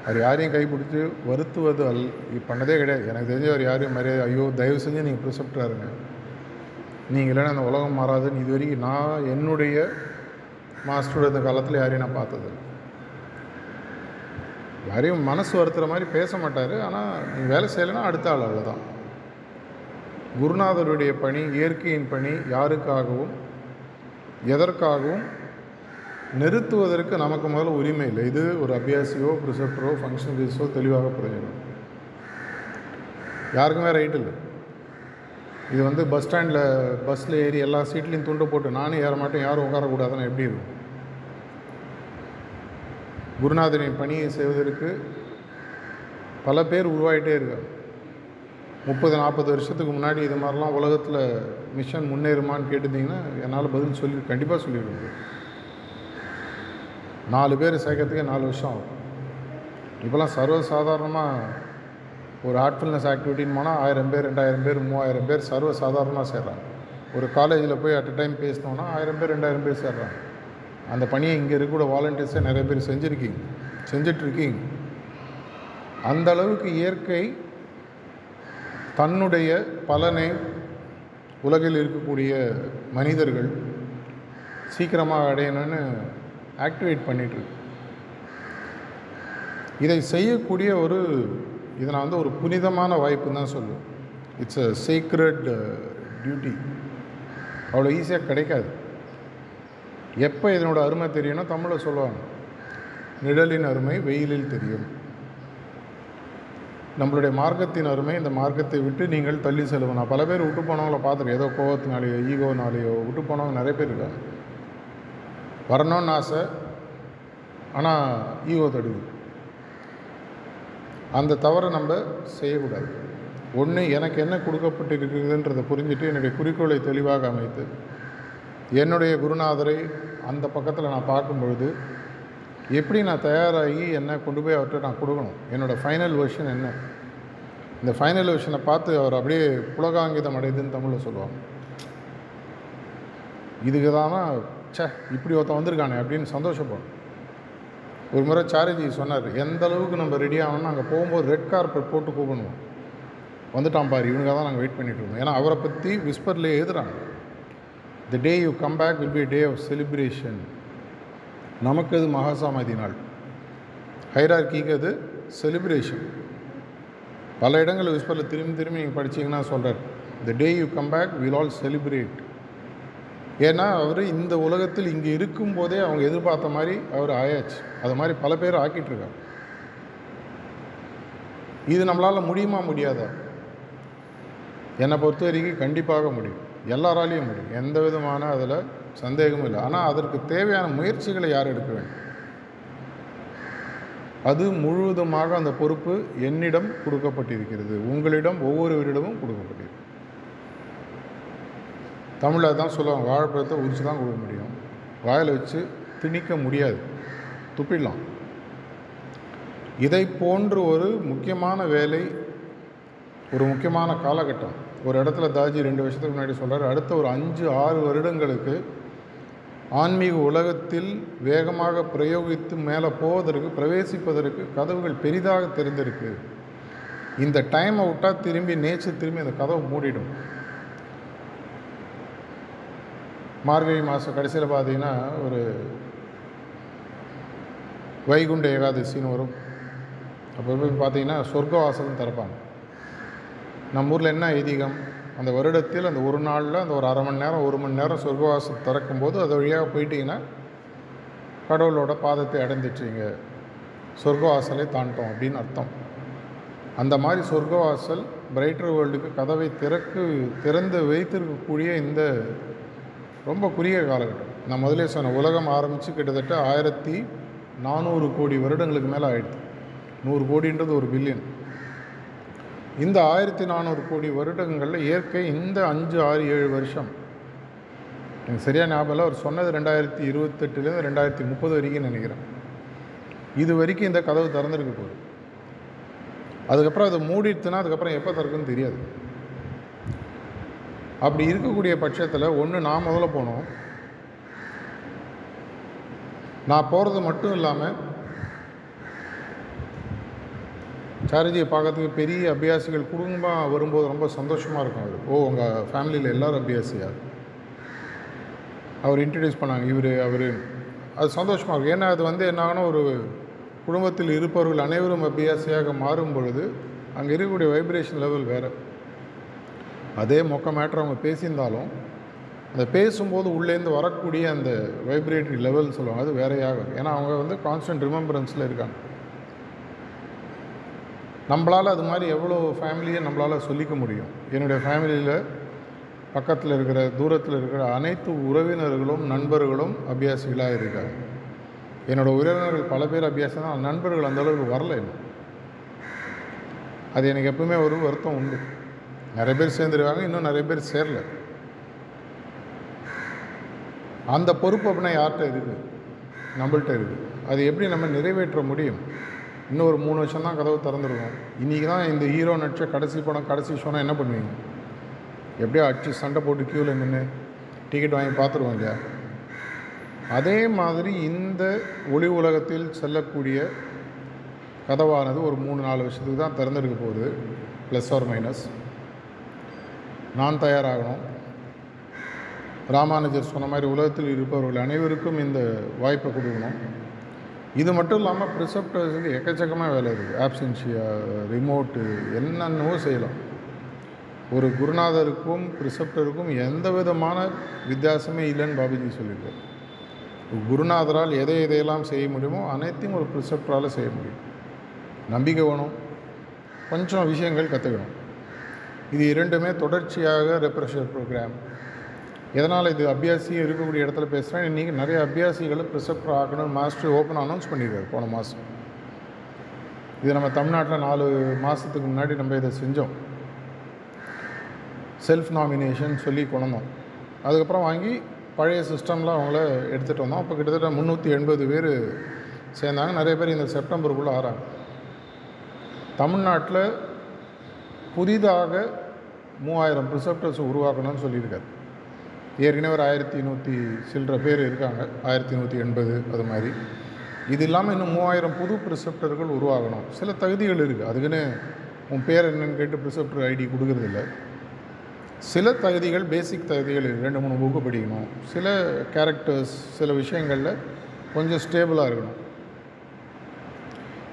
அவர் யாரையும் கைப்பிடிச்சி வருத்துவது அல் பண்ணதே கிடையாது. எனக்கு தெரிஞ்ச அவர் யாரையும் மரியாதை ஐயோ தயவு செஞ்சு நீங்கள் ப்ரிசப்டாக இருங்க. நீங்கள் இல்லைன்னா அந்த உலகம் மாறாதுன்னு இது வரைக்கும் நான் என்னுடைய மாஸ்டரோட இந்த காலத்தில் யாரையும் நான் பார்த்தது யாரையும் மனசு வருத்துகிற மாதிரி பேச மாட்டார். ஆனால் நீ வேலை செய்யலைன்னா அடுத்த ஆள் அவ்வளோதான் குருநாதருடைய பணி இயற்கையின் பணி யாருக்காகவும் எதற்காகவும் நிறுத்துவதற்கு நமக்கு முதல்ல உரிமை இல்லை. இது ஒரு அபியாசியோ ப்ரிசெப்டரோ ஃபங்க்ஷனரிஸோ தெளிவாக புரிஞ்சிடும் யாருக்குமே ரைட் இல்லை. இது வந்து பஸ் ஸ்டாண்டில் பஸ்ஸில் ஏறி எல்லா சீட்லேயும் துண்டு போட்டு நானும் ஏற மாட்டேன் யாரும் உட்காரக்கூடாதுன்னு எப்படி இருக்கும்? குருநாதனின் பணியை செய்வதற்கு பல பேர் உருவாகிட்டே இருக்காங்க. முப்பது நாற்பது வருஷத்துக்கு முன்னாடி இது மாதிரிலாம் உலகத்தில் மிஷன் முன்னேறுமான்னு கேட்டிருந்தீங்கன்னா என்னால் பதில் சொல்லி கண்டிப்பாக சொல்லிட முடியும் நாலு பேர் சேர்க்கறதுக்கே நாலு வருஷம் ஆகும். இப்போலாம் சர்வசாதாரணமாக ஒரு ஆர்ட்ஃபுல்னஸ் ஆக்டிவிட்டின்னு போனால் ஆயிரம் பேர் ரெண்டாயிரம் பேர் மூவாயிரம் பேர் சர்வ சாதாரணமாக சேர்றாங்க. ஒரு காலேஜில் போய் அட் அ டைம் பேசினோன்னா ஆயிரம் பேர் ரெண்டாயிரம் பேர் சேர்றாங்க. அந்த பணியை இங்கே இருக்கக்கூட வாலண்டியர்ஸை நிறைய பேர் செஞ்சுருக்கீங்க. செஞ்சிட்ருக்கீங்க. அந்த அளவுக்கு இயற்கை தன்னுடைய பலனை உலகில் இருக்கக்கூடிய மனிதர்கள் சீக்கிரமாக அடையணும்னு ஆக்டிவேட் பண்ணிகிட்ருக்கு இதை செய்யக்கூடிய ஒரு இதை நான் வந்து ஒரு புனிதமான வாய்ப்புன்னு தான் சொல்லுவேன். இட்ஸ் அ சீக்ரெட் டியூட்டி அவ்வளோ ஈஸியாக கிடைக்காது. எப்போ இதனோட அருமை தெரியும்னா தமிழில் சொல்லுவாங்க. நிழலின் அருமை வெயிலில் தெரியும். நம்மளுடைய மார்க்கத்தின் அருமை இந்த மார்க்கத்தை விட்டு நீங்கள் தள்ளி செல்லணும். நான் பல பேர் விட்டு போனவங்கள பார்த்துருக்கேன். ஏதோ கோவத்தினாலேயோ ஈகோனாலேயோ விட்டு போனவங்க நிறைய பேர் இருக்காங்க. வரணும்னு ஆசை. ஆனால் ஈகோ தடுது அந்த தவறை நம்ம செய்யக்கூடாது. ஒன்று எனக்கு என்ன கொடுக்கப்பட்டிருக்குதுன்றதை புரிஞ்சுட்டு என்னுடைய குறிக்கோளை தெளிவாக அமைத்து என்னுடைய குருநாதரை அந்த பக்கத்தில் நான் பார்க்கும் பொழுது எப்படி நான் தயாராகி என்ன கொண்டு போய் அவர்கிட்ட நான் கொடுக்கணும்? என்னோடய ஃபைனல் வெர்ஷன் என்ன? இந்த ஃபைனல் வெர்ஷனை பார்த்து அவர் அப்படியே புலகாங்கிதம் அடையுதுன்னு தமிழில் சொல்லுவாங்க. இதுக்கு தானா சே இப்படி ஒருத்தன் வந்திருக்கானே அப்படின்னு சந்தோஷப்படும். ஒரு முறை சாரிஜி சொன்னார் எந்த அளவுக்கு நம்ம ரெடி ஆகணும்னா அங்கே போகும்போது ரெட் கார்பெட் போட்டு கூப்பிடணும். வந்துட்டான் பாரு இவனுக்காக தான் நாங்கள் வெயிட் பண்ணிகிட்டு இருந்தோம். ஏன்னா அவரை பற்றி விஸ்பர்லேயே எழுதுறாங்க. The day you come back will be day of celebration நமக்கு அது மகாசாமதி நாள். ஹைரார்கிக்கு அது செலிப்ரேஷன் பல இடங்களில் விஸ்வரில் திரும்பி திரும்பி நீங்கள் படிச்சீங்கன்னா சொல்கிறார் the day you come back will all celebrate ஏன்னா அவர் இந்த உலகத்தில் இங்கே இருக்கும்போதே அவங்க எதிர்பார்த்த மாதிரி அவர் ஆயாச்சு. அது மாதிரி பல பேர் ஆக்கிட்டுருக்காங்க இது நம்மளால் முடியுமா முடியாதா? என்னை பொறுத்த வரைக்கும் கண்டிப்பாக முடியும். எல்லாராலையும் முடியும். எந்த விதமான அதில் சந்தேகமும் இல்லை. ஆனால் அதற்கு தேவையான முயற்சிகளை யார் எடுக்க வேண்டும்? அது முழுவதுமாக அந்த பொறுப்பு என்னிடம் கொடுக்கப்பட்டிருக்கிறது. உங்களிடம் ஒவ்வொருவரிடமும் கொடுக்கப்பட்டிருக்கு தமிழில் தான் சொல்லுவாங்க. வாழைப்பழத்தை உரிச்சு தான் கொடுக்க முடியும். வாயில் வச்சு திணிக்க முடியாது. துப்பிடலாம். இதை போன்று ஒரு முக்கியமான வேலை ஒரு முக்கியமான காலகட்டம். ஒரு இடத்துல தாஜி ரெண்டு வருஷத்துக்கு முன்னாடி சொல்கிறார் அடுத்த ஒரு அஞ்சு ஆறு வருடங்களுக்கு ஆன்மீக உலகத்தில் வேகமாக பிரயோகித்து மேலே போவதற்கு பிரவேசிப்பதற்கு கதவுகள் பெரிதாக தெரிந்திருக்கு இந்த டைமை விட்டால் திரும்பி நேச்சர் திரும்பி அந்த கதவை மூடிடும். மார்கழி மாதம் கடைசியில் பார்த்தீங்கன்னா ஒரு வைகுண்ட ஏகாதசின்னு வரும். அப்போ போய் பார்த்தீங்கன்னா சொர்க்கவாசலும் திறப்பாங்க. நம்ம ஊரில் என்ன ஐதீகம்? அந்த வருடத்தில் அந்த ஒரு நாளில் அந்த ஒரு அரை மணி நேரம் ஒரு மணி நேரம் சொர்க்கவாசம் திறக்கும்போது அது வழியாக போயிட்டீங்கன்னா கடவுளோட பாதத்தை அடைந்துட்டீங்க. சொர்க்கவாசலை தாண்டோம் அப்படின்னு அர்த்தம். அந்த மாதிரி சொர்க்கவாசல் பிரைட்டர் வேர்ல்டுக்கு கதவை திறக்கு திறந்து வைத்திருக்கக்கூடிய இந்த ரொம்ப குறுகிய காலகட்டம். நான் முதலே சொன்னேன் உலகம் ஆரம்பித்து கிட்டத்தட்ட ஆயிரத்தி நானூறு கோடி வருடங்களுக்கு மேலே ஆயிடுது. நூறு கோடின்றது ஒரு பில்லியன். இந்த ஆயிரத்தி நானூறு கோடி வருடங்களில் இயற்கை இந்த அஞ்சு ஆறு ஏழு வருஷம். எனக்கு சரியாக ஞாபகம் இல்லை. அவர் சொன்னது ரெண்டாயிரத்தி இருபத்தெட்டுலேருந்து ரெண்டாயிரத்தி முப்பது வரைக்கும் நினைக்கிறேன். இது வரைக்கும் இந்த கதவு திறந்துருக்க போகுது அதுக்கப்புறம் அது மூடிடுச்சுன்னா அதுக்கப்புறம் எப்போ திறக்குன்னு தெரியாது. அப்படி இருக்கக்கூடிய பட்சத்தில் ஒன்று நான் முதல்ல போனோம். நான் போகிறது மட்டும் இல்லாமல் சாரதியை பார்க்கறதுக்கு பெரிய அபியாசிகள் குடும்பமாக வரும்போது ரொம்ப சந்தோஷமாக இருக்கும் அவர். ஓ உங்கள் ஃபேமிலியில் எல்லோரும் அபியாசியா? அவர் இன்ட்ரடியூஸ் பண்ணாங்க இவர் அவர். அது சந்தோஷமாக இருக்கும். ஏன்னா அது வந்து என்னாகனா ஒரு குடும்பத்தில் இருப்பவர்கள் அனைவரும் அபியாசியாக மாறும் பொழுது அங்கே இருக்கக்கூடிய வைப்ரேஷன் லெவல் வேறு. அதே மொக்க மேட்ரு அவங்க பேசியிருந்தாலும் அந்த பேசும்போது உள்ளேருந்து வரக்கூடிய அந்த வைப்ரேட்டரி லெவல் சொல்லுவாங்க அது வேறையாகும் ஏன்னா அவங்க வந்து கான்ஸ்டன்ட் ரிமெம்பரன்ஸில் இருக்காங்க. நம்மளால் அது மாதிரி எவ்வளோ ஃபேமிலியை நம்மளால் சொல்லிக்க முடியும். என்னுடைய ஃபேமிலியில் பக்கத்தில் இருக்கிற தூரத்தில் இருக்கிற அனைத்து உறவினர்களும் நண்பர்களும் அபியாசிகளாக இருக்காங்க. என்னோடய உறவினர்கள் பல பேர் அபியாசம் தான் நண்பர்கள் அந்தளவுக்கு வரல இன்னும். அது எனக்கு எப்பவுமே ஒரு வருத்தம் உண்டு. நிறைய பேர் சேர்ந்துருக்காங்க இன்னும் நிறைய பேர் சேரல. அந்த பொறுப்பு அப்படின்னா யார்கிட்ட இருக்குது நம்மள்கிட்ட இருக்குது அது எப்படி நம்ம நிறைவேற்ற முடியும்? இன்னும் ஒரு மூணு வருஷம் தான் கதவு திறந்துருக்கும். இன்றைக்கி தான் இந்த ஹீரோ நடிச்ச கடைசி படம் கடைசி ஷோனா என்ன பண்ணுவீங்க? எப்படியோ அடிச்சு சண்டை போட்டு க்யூவில் நின்று டிக்கெட் வாங்கி பார்த்துருவோம் இல்லையா? அதே மாதிரி இந்த ஒளி உலகத்தில் செல்லக்கூடிய கதவானது ஒரு மூணு நாலு வருஷத்துக்கு தான் திறந்துருக்க போகுது. ப்ளஸ் ஆர் மைனஸ் நான் தயாராகணும். ராமானுஜர் சொன்ன மாதிரி உலகத்தில் இருப்பவர்கள் அனைவருக்கும் இந்த வாய்ப்பை கொடுக்கணும். இது மட்டும் இல்லாமல் ப்ரிசப்டர்ஸுக்கு எக்கச்சக்கமாக வேலை இருக்குது ஆப்சன்ஷியா ரிமோட்டு என்னென்னவோ செய்யலாம். ஒரு குருநாதருக்கும் ப்ரிசப்டருக்கும் எந்த விதமான வித்தியாசமே இல்லைன்னு பாபிஜி சொல்லியிருக்காரு. குருநாதரால் எதை எதையெல்லாம் செய்ய முடியுமோ அனைத்தையும் ஒரு ப்ரிசெப்டரால் செய்ய முடியும். நம்பிக்கை வேணும். கொஞ்சம் விஷயங்கள் கற்றுக்கணும் இது இரண்டுமே தொடர்ச்சியாக ரெப்ரெஷர் ப்ரோக்ராம் எதனால் இது அபியாசியும் இருக்கக்கூடிய இடத்துல பேசுகிறேன் இன்றைக்கி நிறைய அபியாசிகளை ப்ரிசப்டர் ஆகணும்னு மாஸ்டர் ஓப்பன் அனௌன்ஸ் பண்ணியிருக்காரு போன மாதம் இது நம்ம தமிழ்நாட்டில் நாலு மாதத்துக்கு முன்னாடி நம்ம இதை செஞ்சோம். செல்ஃப் நாமினேஷன் சொல்லி கொண்டோம் அதுக்கப்புறம் வாங்கி பழைய சிஸ்டம்லாம் அவங்கள எடுத்துகிட்டு வந்தோம். அப்போ கிட்டத்தட்ட முந்நூற்றி எண்பது பேர் சேர்ந்தாங்க. நிறைய பேர் இந்த செப்டம்பருக்குள்ளே ஆறாங்க. தமிழ்நாட்டில் புதிதாக மூவாயிரம் ப்ரிசப்டர்ஸ் உருவாக்கணும்னு சொல்லியிருக்காரு. ஏற்கனவே ஒரு ஆயிரத்தி நூற்றி சில்லற பேர் இருக்காங்க. ஆயிரத்தி நூற்றி எண்பது அது மாதிரி. இது இல்லாமல் இன்னும் மூவாயிரம் புது ப்ரிசெப்டர்கள் உருவாகணும். சில தகுதிகள் இருக்குது அதுக்குன்னு உன் பேர் என்னன்னு கேட்டு ப்ரிசெப்டர் ஐடி கொடுக்கறதில்ல. சில தகுதிகள் பேசிக் தகுதிகள் ரெண்டு மூணு புக்கு படிக்கணும். சில கேரக்டர்ஸ் சில விஷயங்களில் கொஞ்சம் ஸ்டேபிளாக இருக்கணும்.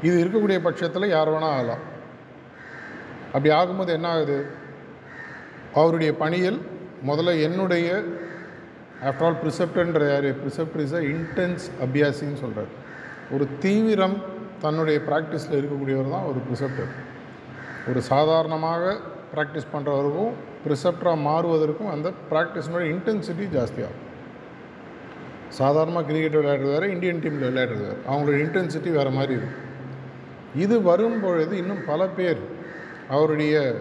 இது இருக்கக்கூடிய பட்சத்தில் யார் வேணால் ஆகலாம். அப்படி ஆகும்போது என்ன ஆகுது? அவருடைய பணியில் முதல்ல என்னுடைய ஆஃப்டர் ஆல் ப்ரிசெப்டன்ற யார்? ப்ரிசெப்ட் இஸ் அ இன்டென்ஸ் அபியாசின்னு சொல்கிறார் ஒரு தீவிரம் தன்னுடைய ப்ராக்டிஸில் இருக்கக்கூடியவர் தான் ஒரு ப்ரிசெப்டர் ஒரு சாதாரணமாக ப்ராக்டிஸ் பண்ணுறவருக்கும் ப்ரிசெப்டராக மாறுவதற்கும் அந்த ப்ராக்டிஸினுடைய இன்டென்சிட்டி ஜாஸ்தியாகும் சாதாரணமாக கிரிக்கெட் விளையாடுறது வேறு இந்தியன் டீமில் விளையாடுறது வேறு. அவங்களோட இன்டென்சிட்டி வேறு மாதிரி இருக்கும். இது வரும் பொழுது இன்னும் பல பேர் அவருடைய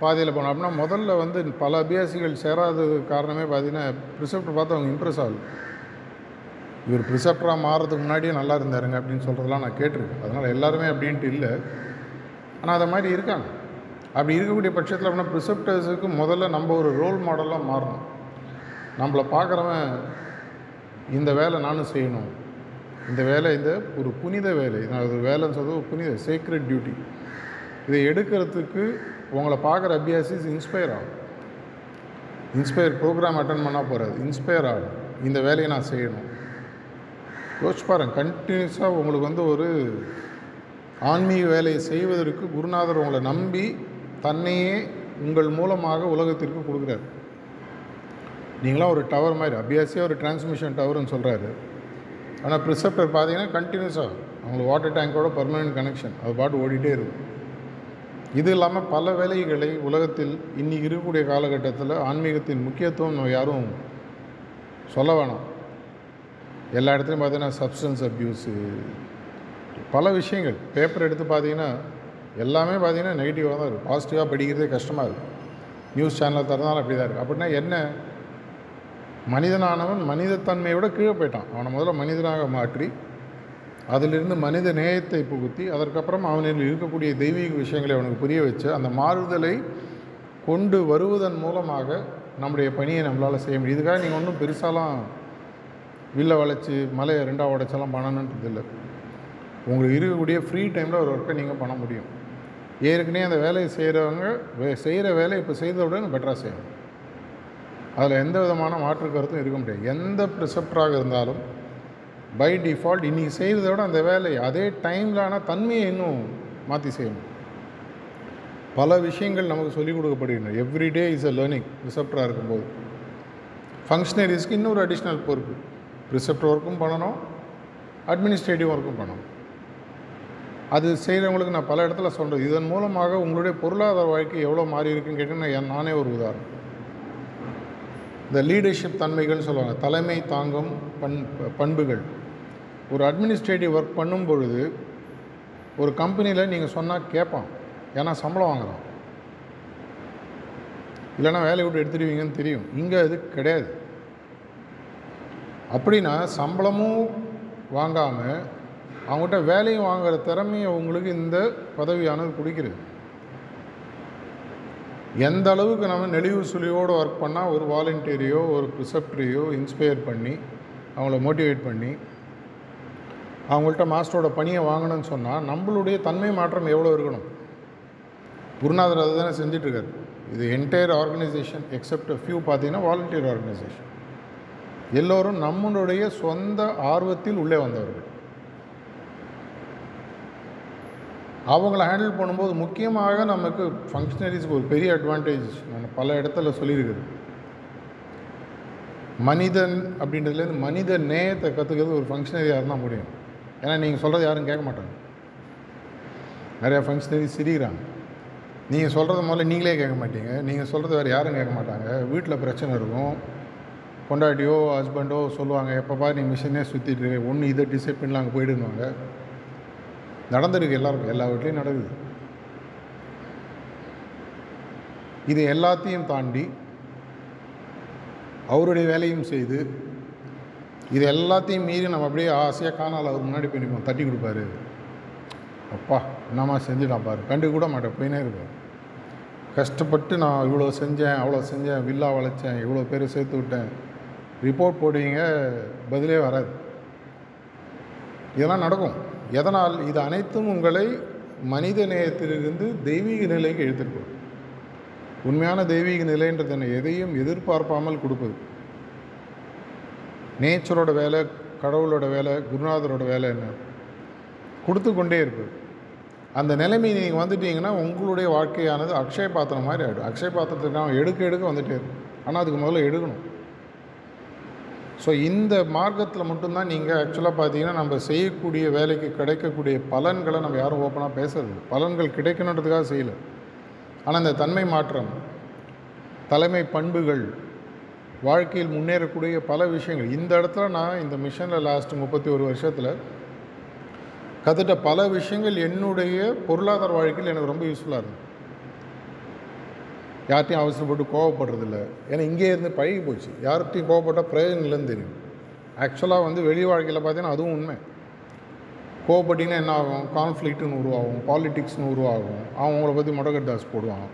பாதையில் போனோம். அப்படின்னா முதல்ல வந்து பல அபியாசிகள் சேராதது காரணமே பார்த்தீங்கன்னா ப்ரிசெப்டர் பார்த்து அவங்க இம்ப்ரெஸ் ஆகும் இவர் ப்ரிசெப்டராக மாறுறதுக்கு முன்னாடியே நல்லா இருந்தாருங்க அப்படின்னு சொல்கிறதெல்லாம் நான் கேட்டிருக்கேன். அதனால் எல்லாருமே அப்படின்ட்டு இல்லை. ஆனால் அதை மாதிரி இருக்காங்க. அப்படி இருக்கக்கூடிய பட்சத்தில் அப்படின்னா ப்ரிசெப்டர்ஸுக்கு முதல்ல நம்ம ஒரு ரோல் மாடலாக மாறணும். நம்மளை பார்க்குறவன் இந்த வேலை நானும் செய்யணும். இந்த வேலை இந்த ஒரு புனித வேலை. நான் ஒரு வேலைன்னு சொல்கிறது ஒரு புனித சீக்ரெட் டியூட்டி இதை எடுக்கிறதுக்கு உங்களை பார்க்குற அபியாசிஸ் இன்ஸ்பயர் ஆகும். இன்ஸ்பயர் ப்ரோக்ராம் அட்டன் பண்ணால் போகிறது இன்ஸ்பயர் ஆகும். இந்த வேலையை நான் செய்யணும். யோசிச்சு பாருங்கள் கண்டினியூஸாக உங்களுக்கு வந்து ஒரு ஆன்மீக வேலையை செய்வதற்கு குருநாதர் உங்களை நம்பி தன்னையே உங்கள் மூலமாக உலகத்திற்கு கொடுக்குறாரு. நீங்களாம் ஒரு டவர் மாதிரி அபியாசியாக ஒரு டிரான்ஸ்மிஷன் டவர்னு சொல்கிறாரு ஆனால் ப்ரிசப்டர் பார்த்தீங்கன்னா கண்டினியூஸாக அவங்களுக்கு வாட்டர் டேங்கோட பர்மனெண்ட் கனெக்ஷன் அது பாட்டு ஓடிட்டே இருக்கும். இது இல்லாமல் பல வேலைகளை உலகத்தில் இன்றைக்கி இருக்கக்கூடிய காலகட்டத்தில் ஆன்மீகத்தின் முக்கியத்துவம் நம்ம யாரும் சொல்ல வேணாம். எல்லா இடத்துலையும் பார்த்தீங்கன்னா சப்ஸ்டன்ஸ் அப்யூஸு பல விஷயங்கள். பேப்பர் எடுத்து பார்த்தீங்கன்னா எல்லாமே பார்த்தீங்கன்னா நெகட்டிவாக தான் இருக்குது பாசிட்டிவாக படிக்கிறதே கஷ்டமாக இருக்குது நியூஸ் சேனலில் திறந்தாலும் அப்படி தான் இருக்குது அப்படின்னா என்ன? மனிதனானவன் மனிதத்தன்மையை விட கீழே போயிட்டான். அவனை முதல்ல மனிதனாக மாற்றி அதிலிருந்து மனித நேயத்தை புகுத்தி அதற்கப்புறம் அவனில் இருக்கக்கூடிய தெய்வீக விஷயங்களை அவனுக்கு புரிய வச்சு அந்த மாறுதலை கொண்டு வருவதன் மூலமாக நம்முடைய பணியை நம்மளால் செய்ய முடியும். இதுக்காக நீங்கள் ஒன்றும் பெருசாலாம் வில்லை வளைச்சி மலையை ரெண்டாக உடைச்செல்லாம் பண்ணணுன்றது இல்லை. உங்களுக்கு இருக்கக்கூடிய ஃப்ரீ டைமில் ஒரு ஒர்க்கை நீங்கள் பண்ண முடியும். ஏற்கனவே அந்த வேலையை செய்கிறவங்க வே செய்கிற வேலையை இப்போ செய்ததை பெட்டராக செய்யணும். அதில் எந்த விதமான மாற்று கருத்தும் இருக்க முடியாது. எந்த ப்ரிசெப்டராக இருந்தாலும் பை டிஃபால்ட் இன்றைக்கி செய்கிறத விட அந்த வேலையை அதே டைமில் ஆனால் தன்மையை இன்னும் மாற்றி செய்யணும். பல விஷயங்கள் நமக்கு சொல்லிக் கொடுக்கப்படுகின்றன. எவ்ரிடே இஸ் அ லேர்னிங் ப்ரிசெப்டராக இருக்கும்போது. ஃபங்க்ஷனரிஸ்க்கு இன்னொரு அடிஷ்னல் பொறுப்பு. ப்ரிசெப்டர் ஒர்க்கும் பண்ணணும். அட்மினிஸ்ட்ரேட்டிவ் ஒர்க்கும் பண்ணணும். அது செய்கிறவங்களுக்கு நான் பல இடத்துல சொல்கிறேன் இதன் மூலமாக உங்களுடைய பொருளாதார வாழ்க்கை எவ்வளோ மாறி இருக்குன்னு கேட்டீங்கன்னா என் நானே ஒரு உதாரணம். இந்த லீடர்ஷிப் தன்மைகள்னு சொல்லுவாங்க. தலைமை தாங்கும் பண் பண்புகள். ஒரு அட்மினிஸ்ட்ரேட்டிவ் ஒர்க் பண்ணும் பொழுது ஒரு கம்பெனியில் நீங்கள் சொன்னால் கேட்பான் ஏன்னா சம்பளம் வாங்குகிறோம் இல்லைன்னா வேலையை விட்டு எடுத்துடுவீங்கன்னு தெரியும். இங்கே அது கிடையாது. அப்படின்னா சம்பளமும் வாங்காமல் அவங்ககிட்ட வேலையும் வாங்குகிற திறமையை உங்களுக்கு இந்த பதவியானது கொடுக்கிறது. எந்த அளவுக்கு நம்ம நெளிவு சுழியோடு ஒர்க் பண்ணால் ஒரு வாலண்டியரையோ ஒரு ப்ரிசப்டரையோ இன்ஸ்பயர் பண்ணி அவங்கள மோட்டிவேட் பண்ணி அவங்கள்ட்ட மாஸ்டரோட பணியை வாங்கணும்னு சொன்னால் நம்மளுடைய தன்மை மாற்றம் எவ்வளோ இருக்கணும்? குருநாதர் அதை தானே செஞ்சிட்ருக்காரு. இது என்டையர் ஆர்கனைசேஷன் எக்ஸப்ட் ஃபியூ பார்த்தீங்கன்னா வாலண்டியர் ஆர்கனைசேஷன் எல்லோரும் நம்மளுடைய சொந்த ஆர்வத்தில் உள்ளே வந்தவர்கள். அவங்கள ஹேண்டில் பண்ணும்போது முக்கியமாக நமக்கு ஃபங்க்ஷனரிஸ்க்கு ஒரு பெரிய அட்வான்டேஜ் நான் பல இடத்துல சொல்லியிருக்குது மனிதன் அப்படின்றதுலேருந்து மனித நேயத்தை கற்றுக்கிறது ஒரு ஃபங்க்ஷனரியாக இருந்தால் முடியும். ஏன்னா நீங்கள் சொல்கிறது யாரும் கேட்க மாட்டாங்க. நிறையா ஃபங்க்ஷனரி சிரிக்கிறாங்க. நீங்கள் சொல்கிறத முதல்ல நீங்களே கேட்க மாட்டீங்க. நீங்கள் சொல்கிறது வேறு யாரும் கேட்க மாட்டாங்க. வீட்டில் பிரச்சனை இருக்கும். பொண்டாட்டியோ ஹஸ்பண்டோ சொல்லுவாங்க எப்போ பாரு நீ மிஷினே சுற்றிட்டு இருக்க. ஒன்று இதை டிசைட் பண்ணலாம் அங்கே போயிடுவாங்க நடந்திருக்கு எல்லாருக்கும். எல்லா வீட்லேயும் நடக்குது. இது எல்லாத்தையும் தாண்டி அவருடைய வேலையும் செய்து இது எல்லாத்தையும் மீறி நம்ம அப்படியே ஆசையாக காணால் அவர் முன்னாடி போய் நிற்போம் தட்டி கொடுப்பாரு. அப்பா என்னம்மா செஞ்சுட்டான் பாரு. கண்டு கூட மாட்டேன் போயினே இருப்பார் கஷ்டப்பட்டு நான் இவ்வளோ செஞ்சேன் அவ்வளோ செஞ்சேன் வில்லா வளைச்சேன் இவ்வளோ பேர் சேர்த்து விட்டேன். ரிப்போர்ட் போடுவீங்க பதிலே வராது. இதெல்லாம் நடக்கும். எதனால்? இது அனைத்தும் உங்களை மனித நேயத்திலிருந்து தெய்வீக நிலைக்கு எடுத்துட்டு போகும் உண்மையான தெய்வீக நிலைன்றது என்ன? எதையும் எதிர்பார்ப்பாமல் கொடுப்பது. நேச்சரோட வேலை கடவுளோட வேலை குருநாதரோட வேலை என்ன? கொடுத்து கொண்டே இருப்பது. அந்த நிலைமை நீங்கள் வந்துட்டீங்கன்னா உங்களுடைய வாழ்க்கையானது அக்ஷய பாத்திரம் மாதிரி ஆகிடும் அக்ஷய பாத்திரத்துக்கு எடுக்க எடுக்க வந்துட்டே இருக்கும். ஆனால் அதுக்கு முதல்ல எடுக்கணும். ஸோ இந்த மார்க்கத்தில் மட்டும்தான் நீங்கள் ஆக்சுவலாக பார்த்தீங்கன்னா நம்ம செய்யக்கூடிய வேலைக்கு கிடைக்கக்கூடிய பலன்களை நம்ம யாரும் ஓப்பனாக பேசுறது பலன்கள் கிடைக்கணுன்றதுக்காக செய்யலை. ஆனால் இந்த தன்மை மாற்றம் தலைமை பண்புகள் வாழ்க்கையில் முன்னேறக்கூடிய பல விஷயங்கள். இந்த இடத்துல நான் இந்த மிஷனில் லாஸ்ட் முப்பத்தி ஒரு வருஷத்தில் கற்றுட்ட பல விஷயங்கள் என்னுடைய பொருளாதார வாழ்க்கையில் எனக்கு ரொம்ப யூஸ்ஃபுல்லாக இருந்தது. யார்ட்டையும் அவசரப்பட்டு கோவப்படுறதில்ல. ஏன்னா இங்கே இருந்து பழகி போச்சு. யார்கிட்டையும் கோவப்பட்டால் பிரயோஜனம் இல்லைன்னு தெரியும். ஆக்சுவலாக வந்து வெளி வாழ்க்கையில் பார்த்தீங்கன்னா அதுவும் உண்மை. கோவப்பட்டிங்கன்னா என்ன ஆகும்? கான்ஃப்ளிக்ட்னு உருவாகும். பாலிட்டிக்ஸ்னு உருவாகும். அவங்கள பற்றி முடக்கட்டாஸ் போடுவான்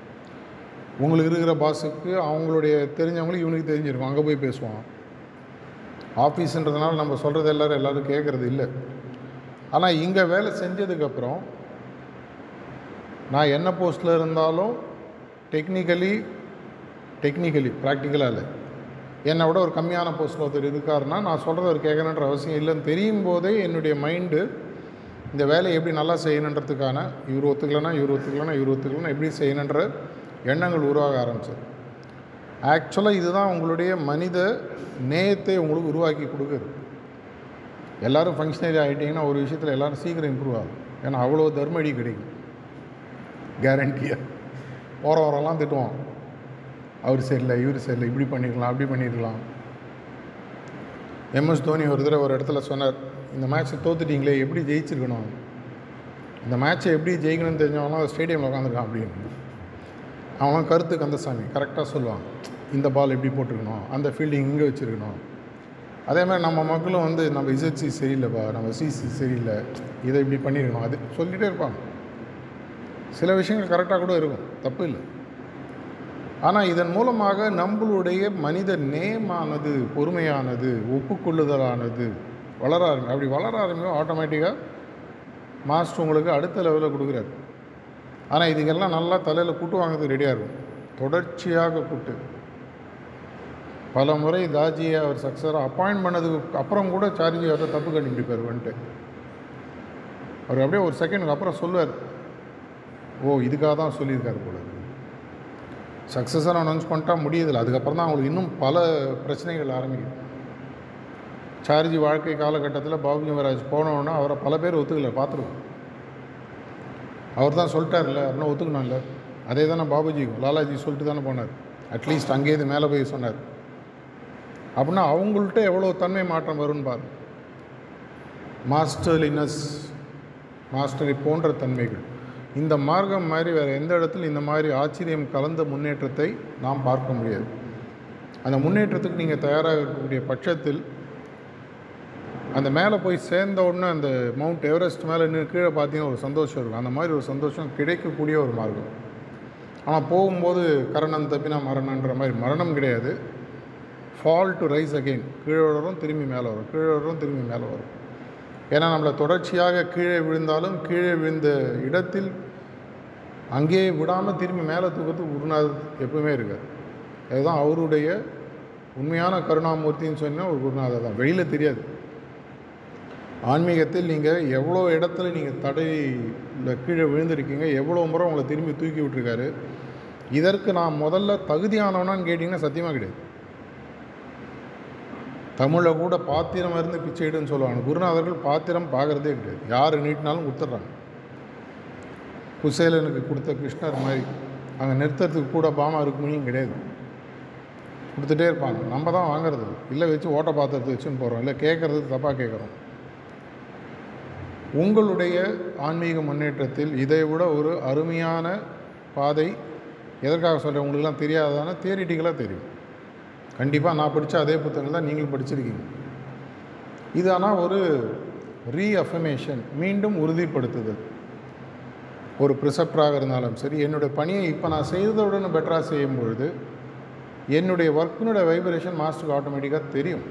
உங்களுக்கு இருக்கிற பாஸுக்கு அவங்களுடைய தெரிஞ்சவங்களுக்கு இவனுக்கு தெரிஞ்சிருக்கும். அங்கே போய் பேசுவான். ஆஃபீஸுன்றதுனால நம்ம சொல்கிறது எல்லோரும் எல்லோரும் கேட்குறது இல்லை. ஆனால் இங்கே வேலை செஞ்சதுக்கப்புறம் நான் என்ன போஸ்ட்டில் இருந்தாலும் டெக்னிக்கலி டெக்னிக்கலி ப்ராக்டிக்கலாக இல்லை. என்னை விட ஒரு கம்மியான போஸ்ட்டில் ஒருத்தர் இருக்காருன்னா நான் சொல்கிறத அவர் கேட்கணுன்ற அவசியம் இல்லைன்னு தெரியும் போதே என்னுடைய மைண்டு இந்த வேலையை எப்படி நல்லா செய்யணுன்றதுக்கான இவர் ஒத்துக்கலைன்னா இவர் ஒத்துக்கலைன்னா இவர் ஒத்துக்கலைன்னா எப்படி செய்யணுன்ற எண்ணங்கள் உருவாக ஆரம்பிச்சது. ஆக்சுவலாக இதுதான் உங்களுடைய மனித நேயத்தை உங்களுக்கு உருவாக்கி கொடுக்குது. எல்லோரும் ஃபங்க்ஷனரி ஆகிட்டிங்கன்னா ஒரு விஷயத்தில் எல்லோரும் சீக்கிரம் இம்ப்ரூவ் ஆகும். ஏன்னா அவ்வளோ தர்மடி கிடைக்கும். கேரண்டியாக போகிற வரலாம் திட்டுவோம் அவர் சரியில்லை இவர் சரியில்லை இப்படி பண்ணிருக்கலாம் அப்படி பண்ணிருக்கலாம். எம்எஸ் தோனி ஒரு தடவை ஒரு இடத்துல சொன்னார் இந்த மேட்ச்சை தோத்துட்டிங்களே எப்படி ஜெயிச்சிருக்கணும்? இந்த மேட்ச்சை எப்படி ஜெயிக்கணும்னு தெரிஞ்சவங்களாம் ஸ்டேடியமில் உட்காந்துருக்கான் அப்படின்னு. அவன் கருத்து கந்தசாமி கரெக்டாக சொல்லுவான். இந்த பால் எப்படி போட்டிருக்கணும்? அந்த ஃபீல்டிங் இங்கே வச்சுருக்கணும். அதே மாதிரி நம்ம மக்களும் வந்து நம்ம இசட்சி சரியில்லைப்பா நம்ம சிசி சரியில்லை. இதை இப்படி பண்ணியிருக்கணும் அது சொல்லிகிட்டே இருப்பாங்க. சில விஷயங்கள் கரெக்டாக கூட இருக்கும். தப்பு இல்லை. ஆனால் இதன் மூலமாக நம்மளுடைய மனித நேமானது பொறுமையானது ஒப்புக்கொள்ளுதலானது வளர ஆரம்பி அப்படி வளர ஆரம்பிக்கும் ஆட்டோமேட்டிக்காக மாஸ்டர் உங்களுக்கு அடுத்த லெவலில் கொடுக்குறாரு. ஆனால் இதுக்கெல்லாம் நல்லா தலையில் கூட்டு வாங்கிறதுக்கு ரெடியாக இருக்கும். தொடர்ச்சியாக கூட்டு. பல முறை தாஜியை அவர் சக்ஸராக அப்பாயின்ட் பண்ணதுக்கு அப்புறம் கூட சார்ஜி அவர் தப்பு கண்டுபிடிப்பார் வந்துட்டு. அவர் அப்படியே ஒரு செகண்டுக்கு அப்புறம் சொல்லுவார். ஓ இதுக்காக தான் சொல்லியிருக்காரு போல சக்ஸஸாக அனௌன்ஸ் பண்ணிட்டா முடியதில்லை அதுக்கப்புறம் தான் அவங்களுக்கு இன்னும் பல பிரச்சனைகள் ஆரம்பிக்கும். சார்ஜி வாழ்க்கை காலகட்டத்தில் பாபு யுவராஜ் போனோன்னா அவரை பல பேர் ஒத்துக்கலை. பார்த்துருவோம். அவர் தான் சொல்லிட்டார்ல அப்படின்னா ஒத்துக்கணும்ல அதே தானே பாபுஜிக்கும் லாலாஜி சொல்லிட்டு தானே போனார். அட்லீஸ்ட் அங்கேயிருந்து மேலே போய் சொன்னார். அப்படின்னா அவங்கள்ட்ட எவ்வளோ தன்மை மாற்றம் வரும்னு பாரு மாஸ்டர்லினஸ் மாஸ்டரி போன்ற தன்மைகள். இந்த மார்க்கம் மாதிரி வேறு எந்த இடத்துல இந்த மாதிரி ஆச்சரியம் கலந்த முன்னேற்றத்தை நாம் பார்க்க முடியாது. அந்த முன்னேற்றத்துக்கு நீங்கள் தயாராக இருக்கக்கூடிய பட்சத்தில் அந்த மேலே போய் சேர்ந்த உடனே அந்த மவுண்ட் எவரெஸ்ட் மேலே நின்று கீழே பார்த்தீங்கன்னா ஒரு சந்தோஷம் இருக்கும். அந்த மாதிரி ஒரு சந்தோஷம் கிடைக்கக்கூடிய ஒரு மார்க்கம். ஆனால் போகும்போது கரணம் தப்பினா மரணன்ற மாதிரி மரணம் கிடையாது. ஃபால் டு ரைஸ் அகெயின் கீழே வரும் திரும்பி மேலே வரும். கீழே வரும் திரும்பி மேலே வரும். ஏன்னா நம்மளை தொடர்ச்சியாக கீழே விழுந்தாலும் கீழே விழுந்த இடத்தில் அங்கேயே விடாமல் திரும்பி மேலே தூக்கத்துக்கு குருநாதர் எப்பவுமே இருக்கார் அதுதான் அவருடைய உண்மையான கருணாமூர்த்தின்னு சொன்னால் ஒரு குருநாதர் தான். வெளியில் தெரியாது. ஆன்மீகத்தில் நீங்கள் எவ்வளோ இடத்துல நீங்கள் தடையில் கீழே விழுந்திருக்கீங்க எவ்வளோ முறை உங்களை திரும்பி தூக்கி விட்டுருக்காரு இதற்கு நான் முதல்ல தகுதியானவனான்னு கேட்டிங்கன்னா சத்தியமாக கிடையாது. தமிழில் கூட பாத்திரம் இருந்து பிச்சைடுன்னு சொல்லுவாங்க. குருநாதர்கள் பாத்திரம் பார்க்குறதே கிடையாது. யார் நீட்டினாலும் கொடுத்துட்றாங்க. குசேலனுக்கு கொடுத்த கிருஷ்ணர் மாதிரி அங்கே நிறுத்துறதுக்கு கூட பாமா இருக்குமணியும் கிடையாது. கொடுத்துட்டே இருப்பாங்க. நம்ம தான் வாங்குறது. இல்லை வச்சு ஓட்ட பாத்திரத்தை வச்சுன்னு போகிறோம் இல்லை கேட்குறது தப்பாக கேட்குறோம் உங்களுடைய ஆன்மீக முன்னேற்றத்தில் இதை விட ஒரு அருமையான பாதை எதற்காக சொல்கிறேன் உங்களுக்குலாம் தெரியாதான தியரிட்டிக்கலாக தெரியும். கண்டிப்பாக நான் படித்த அதே புத்தகங்கள் தான் நீங்களும் படிச்சிருக்கீங்க. இது ஆனால் ஒரு ரீஅஃபமேஷன் மீண்டும் உறுதிப்படுத்துதல். ஒரு ப்ரிசப்டராக இருந்தாலும் சரி என்னுடைய பணியை இப்போ நான் செய்ததுடன் பெட்டராக செய்யும் பொழுது என்னுடைய ஒர்க்கினுடைய வைப்ரேஷன் மாஸ்டருக்கு ஆட்டோமேட்டிக்காக தெரியும்.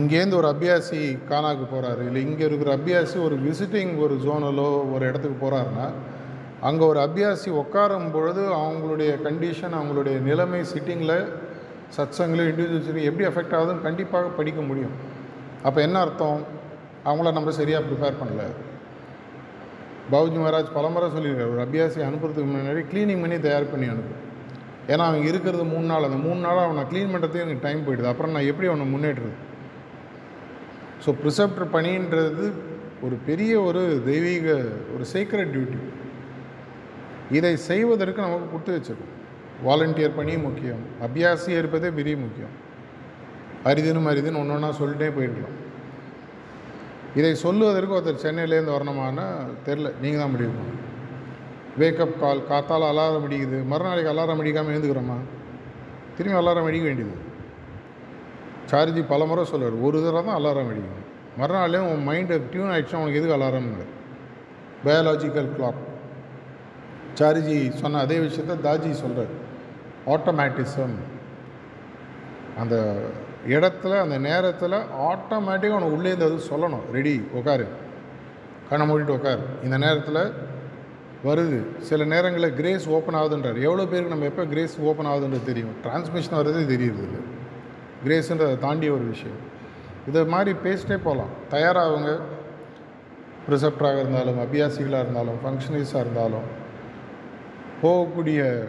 இங்கேருந்து ஒரு அபியாசி கானாக்கு போகிறாரு இல்லை இங்கே இருக்கிற அபியாசி ஒரு விசிட்டிங் ஒரு ஜோனலோ ஒரு இடத்துக்கு போகிறாருன்னா அங்கே ஒரு அபியாசி உட்காரும் பொழுது அவங்களுடைய கண்டிஷன் அவங்களுடைய நிலைமை சிட்டிங்கில் சத்சங்கில் இண்டிவிஜுவல்ஸுக்கு எப்படி அஃபெக்ட் ஆகுதுன்னு கண்டிப்பாக படிக்க முடியும். அப்போ என்ன அர்த்தம்? அவங்கள நம்ம சரியாக ப்ரிப்பேர் பண்ணல. பாபுஜி மகாராஜ் பலமுறை சொல்லியிருக்காரு ஒரு அபியாசி அனுப்புறதுக்கு முன்னாடி க்ளீனிங் பண்ணி தயார் பண்ணி அனுப்பு. ஏன்னா அவன் இருக்கிறது மூணு நாள். அந்த மூணு நாள் அவனை க்ளீன் பண்ணுறதுக்கு எனக்கு டைம் போயிடுது. அப்புறம் நான் எப்படி அவனை முன்னேற்றுறது ஸோ ப்ரிசப்டர் பணின்றது ஒரு பெரிய ஒரு தெய்வீக ஒரு சீக்ரெட் டியூட்டி இதை செய்வதற்கு நமக்கு கொடுத்து வச்சிருக்கோம். வாலண்டியர் பணி முக்கியம். அபியாசி இருப்பதே பெரிய முக்கியம். அரிதினும் அரிதுன்னு ஒன்று ஒன்றா சொல்லிட்டே போயிருக்கலாம். இதை சொல்லுவதற்கு ஒருத்தர் சென்னையிலேருந்து வரணுமானா தெரில நீங்கள் தான் முடிவு பண்ணணும். வேக்கப் கால் காத்தால் அலாரம் அடிக்குது. மறுநாளைக்கு அலாரம் அடிக்காமல் எழுந்துக்கிறோமா? திரும்பி அலாரம் அடிக்க வேண்டியது. சார்ஜி பல முறை சொல்லுவார் ஒரு தடவை தான் அலாரம் அடிக்கணும். மறுநாளே உன் மைண்டு டியூன் ஆகிடுச்சுன்னா உனக்கு எதுக்கு அலாரம்னு பயாலாஜிக்கல் கிளாக் சார்ஜி சொன்ன அதே விஷயத்த தாஜி சொல்கிறார் ஆட்டோமேட்டிசம் அந்த இடத்துல அந்த நேரத்தில் ஆட்டோமேட்டிக்காக உனக்கு உள்ளேருந்து அது சொல்லணும். ரெடி உட்காரு கண்ணை மூடிட்டு உட்காரு இந்த நேரத்தில் வருது. சில நேரங்களில் கிரேஸ் ஓப்பன் ஆகுதுன்றார். எவ்வளோ பேருக்கு நம்ம எப்போ கிரேஸ் ஓப்பன் ஆகுதுன்றது தெரியும்? டிரான்ஸ்மிஷன் வர்றதே தெரியுது இல்லை கிரேஸுன்றதை தாண்டிய ஒரு விஷயம். இதை மாதிரி பேசிட்டே போகலாம். தயாராகவங்க ப்ரிசெப்டராக இருந்தாலும் அபியாசிகளாக இருந்தாலும் ஃபங்க்ஷனரிஸாக இருந்தாலும் போகக்கூடிய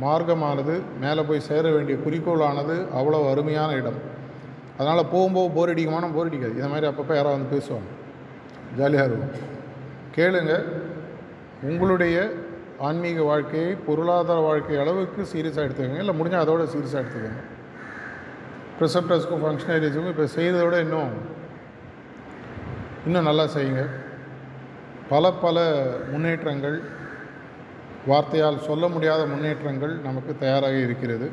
மார்க்கமானது மேலே போய் சேர வேண்டிய குறிக்கோளானது அவ்வளோ அருமையான இடம். அதனால் போகும்போது போர் அடிக்குமானா போர் அடிக்காது. இந்த மாதிரி அப்பப்போ யாராவது வந்து பேசுவாங்க. ஜாலியாக இருக்கும். கேளுங்க. உங்களுடைய ஆன்மீக வாழ்க்கையை பொருளாதார வாழ்க்கை அளவுக்கு சீரியஸாக எடுத்துக்கோங்க. இல்லை முடிஞ்சால் அதோட சீரியஸாக எடுத்துக்கோங்க. ரிசப்டர்ஸ்க்கும் ஃபங்க்ஷனரிஸுக்கும் இப்போ செய்கிறதோட இன்னும் இன்னும் நல்லா செய்யுங்க. பல பல முன்னேற்றங்கள் வார்த்தையால் சொல்ல முடியாத முன்னேற்றங்கள் நமக்கு தயாராக இருக்கிறது.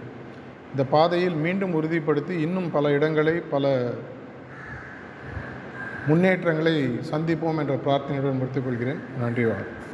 இந்த பாதையில் மீண்டும் உறுதிப்படுத்தி இன்னும் பல இடங்களை பல முன்னேற்றங்களை சந்திப்போம் என்ற பிரார்த்தனையுடன் முடித்துக் கொள்கிறேன். நன்றி வணக்கம்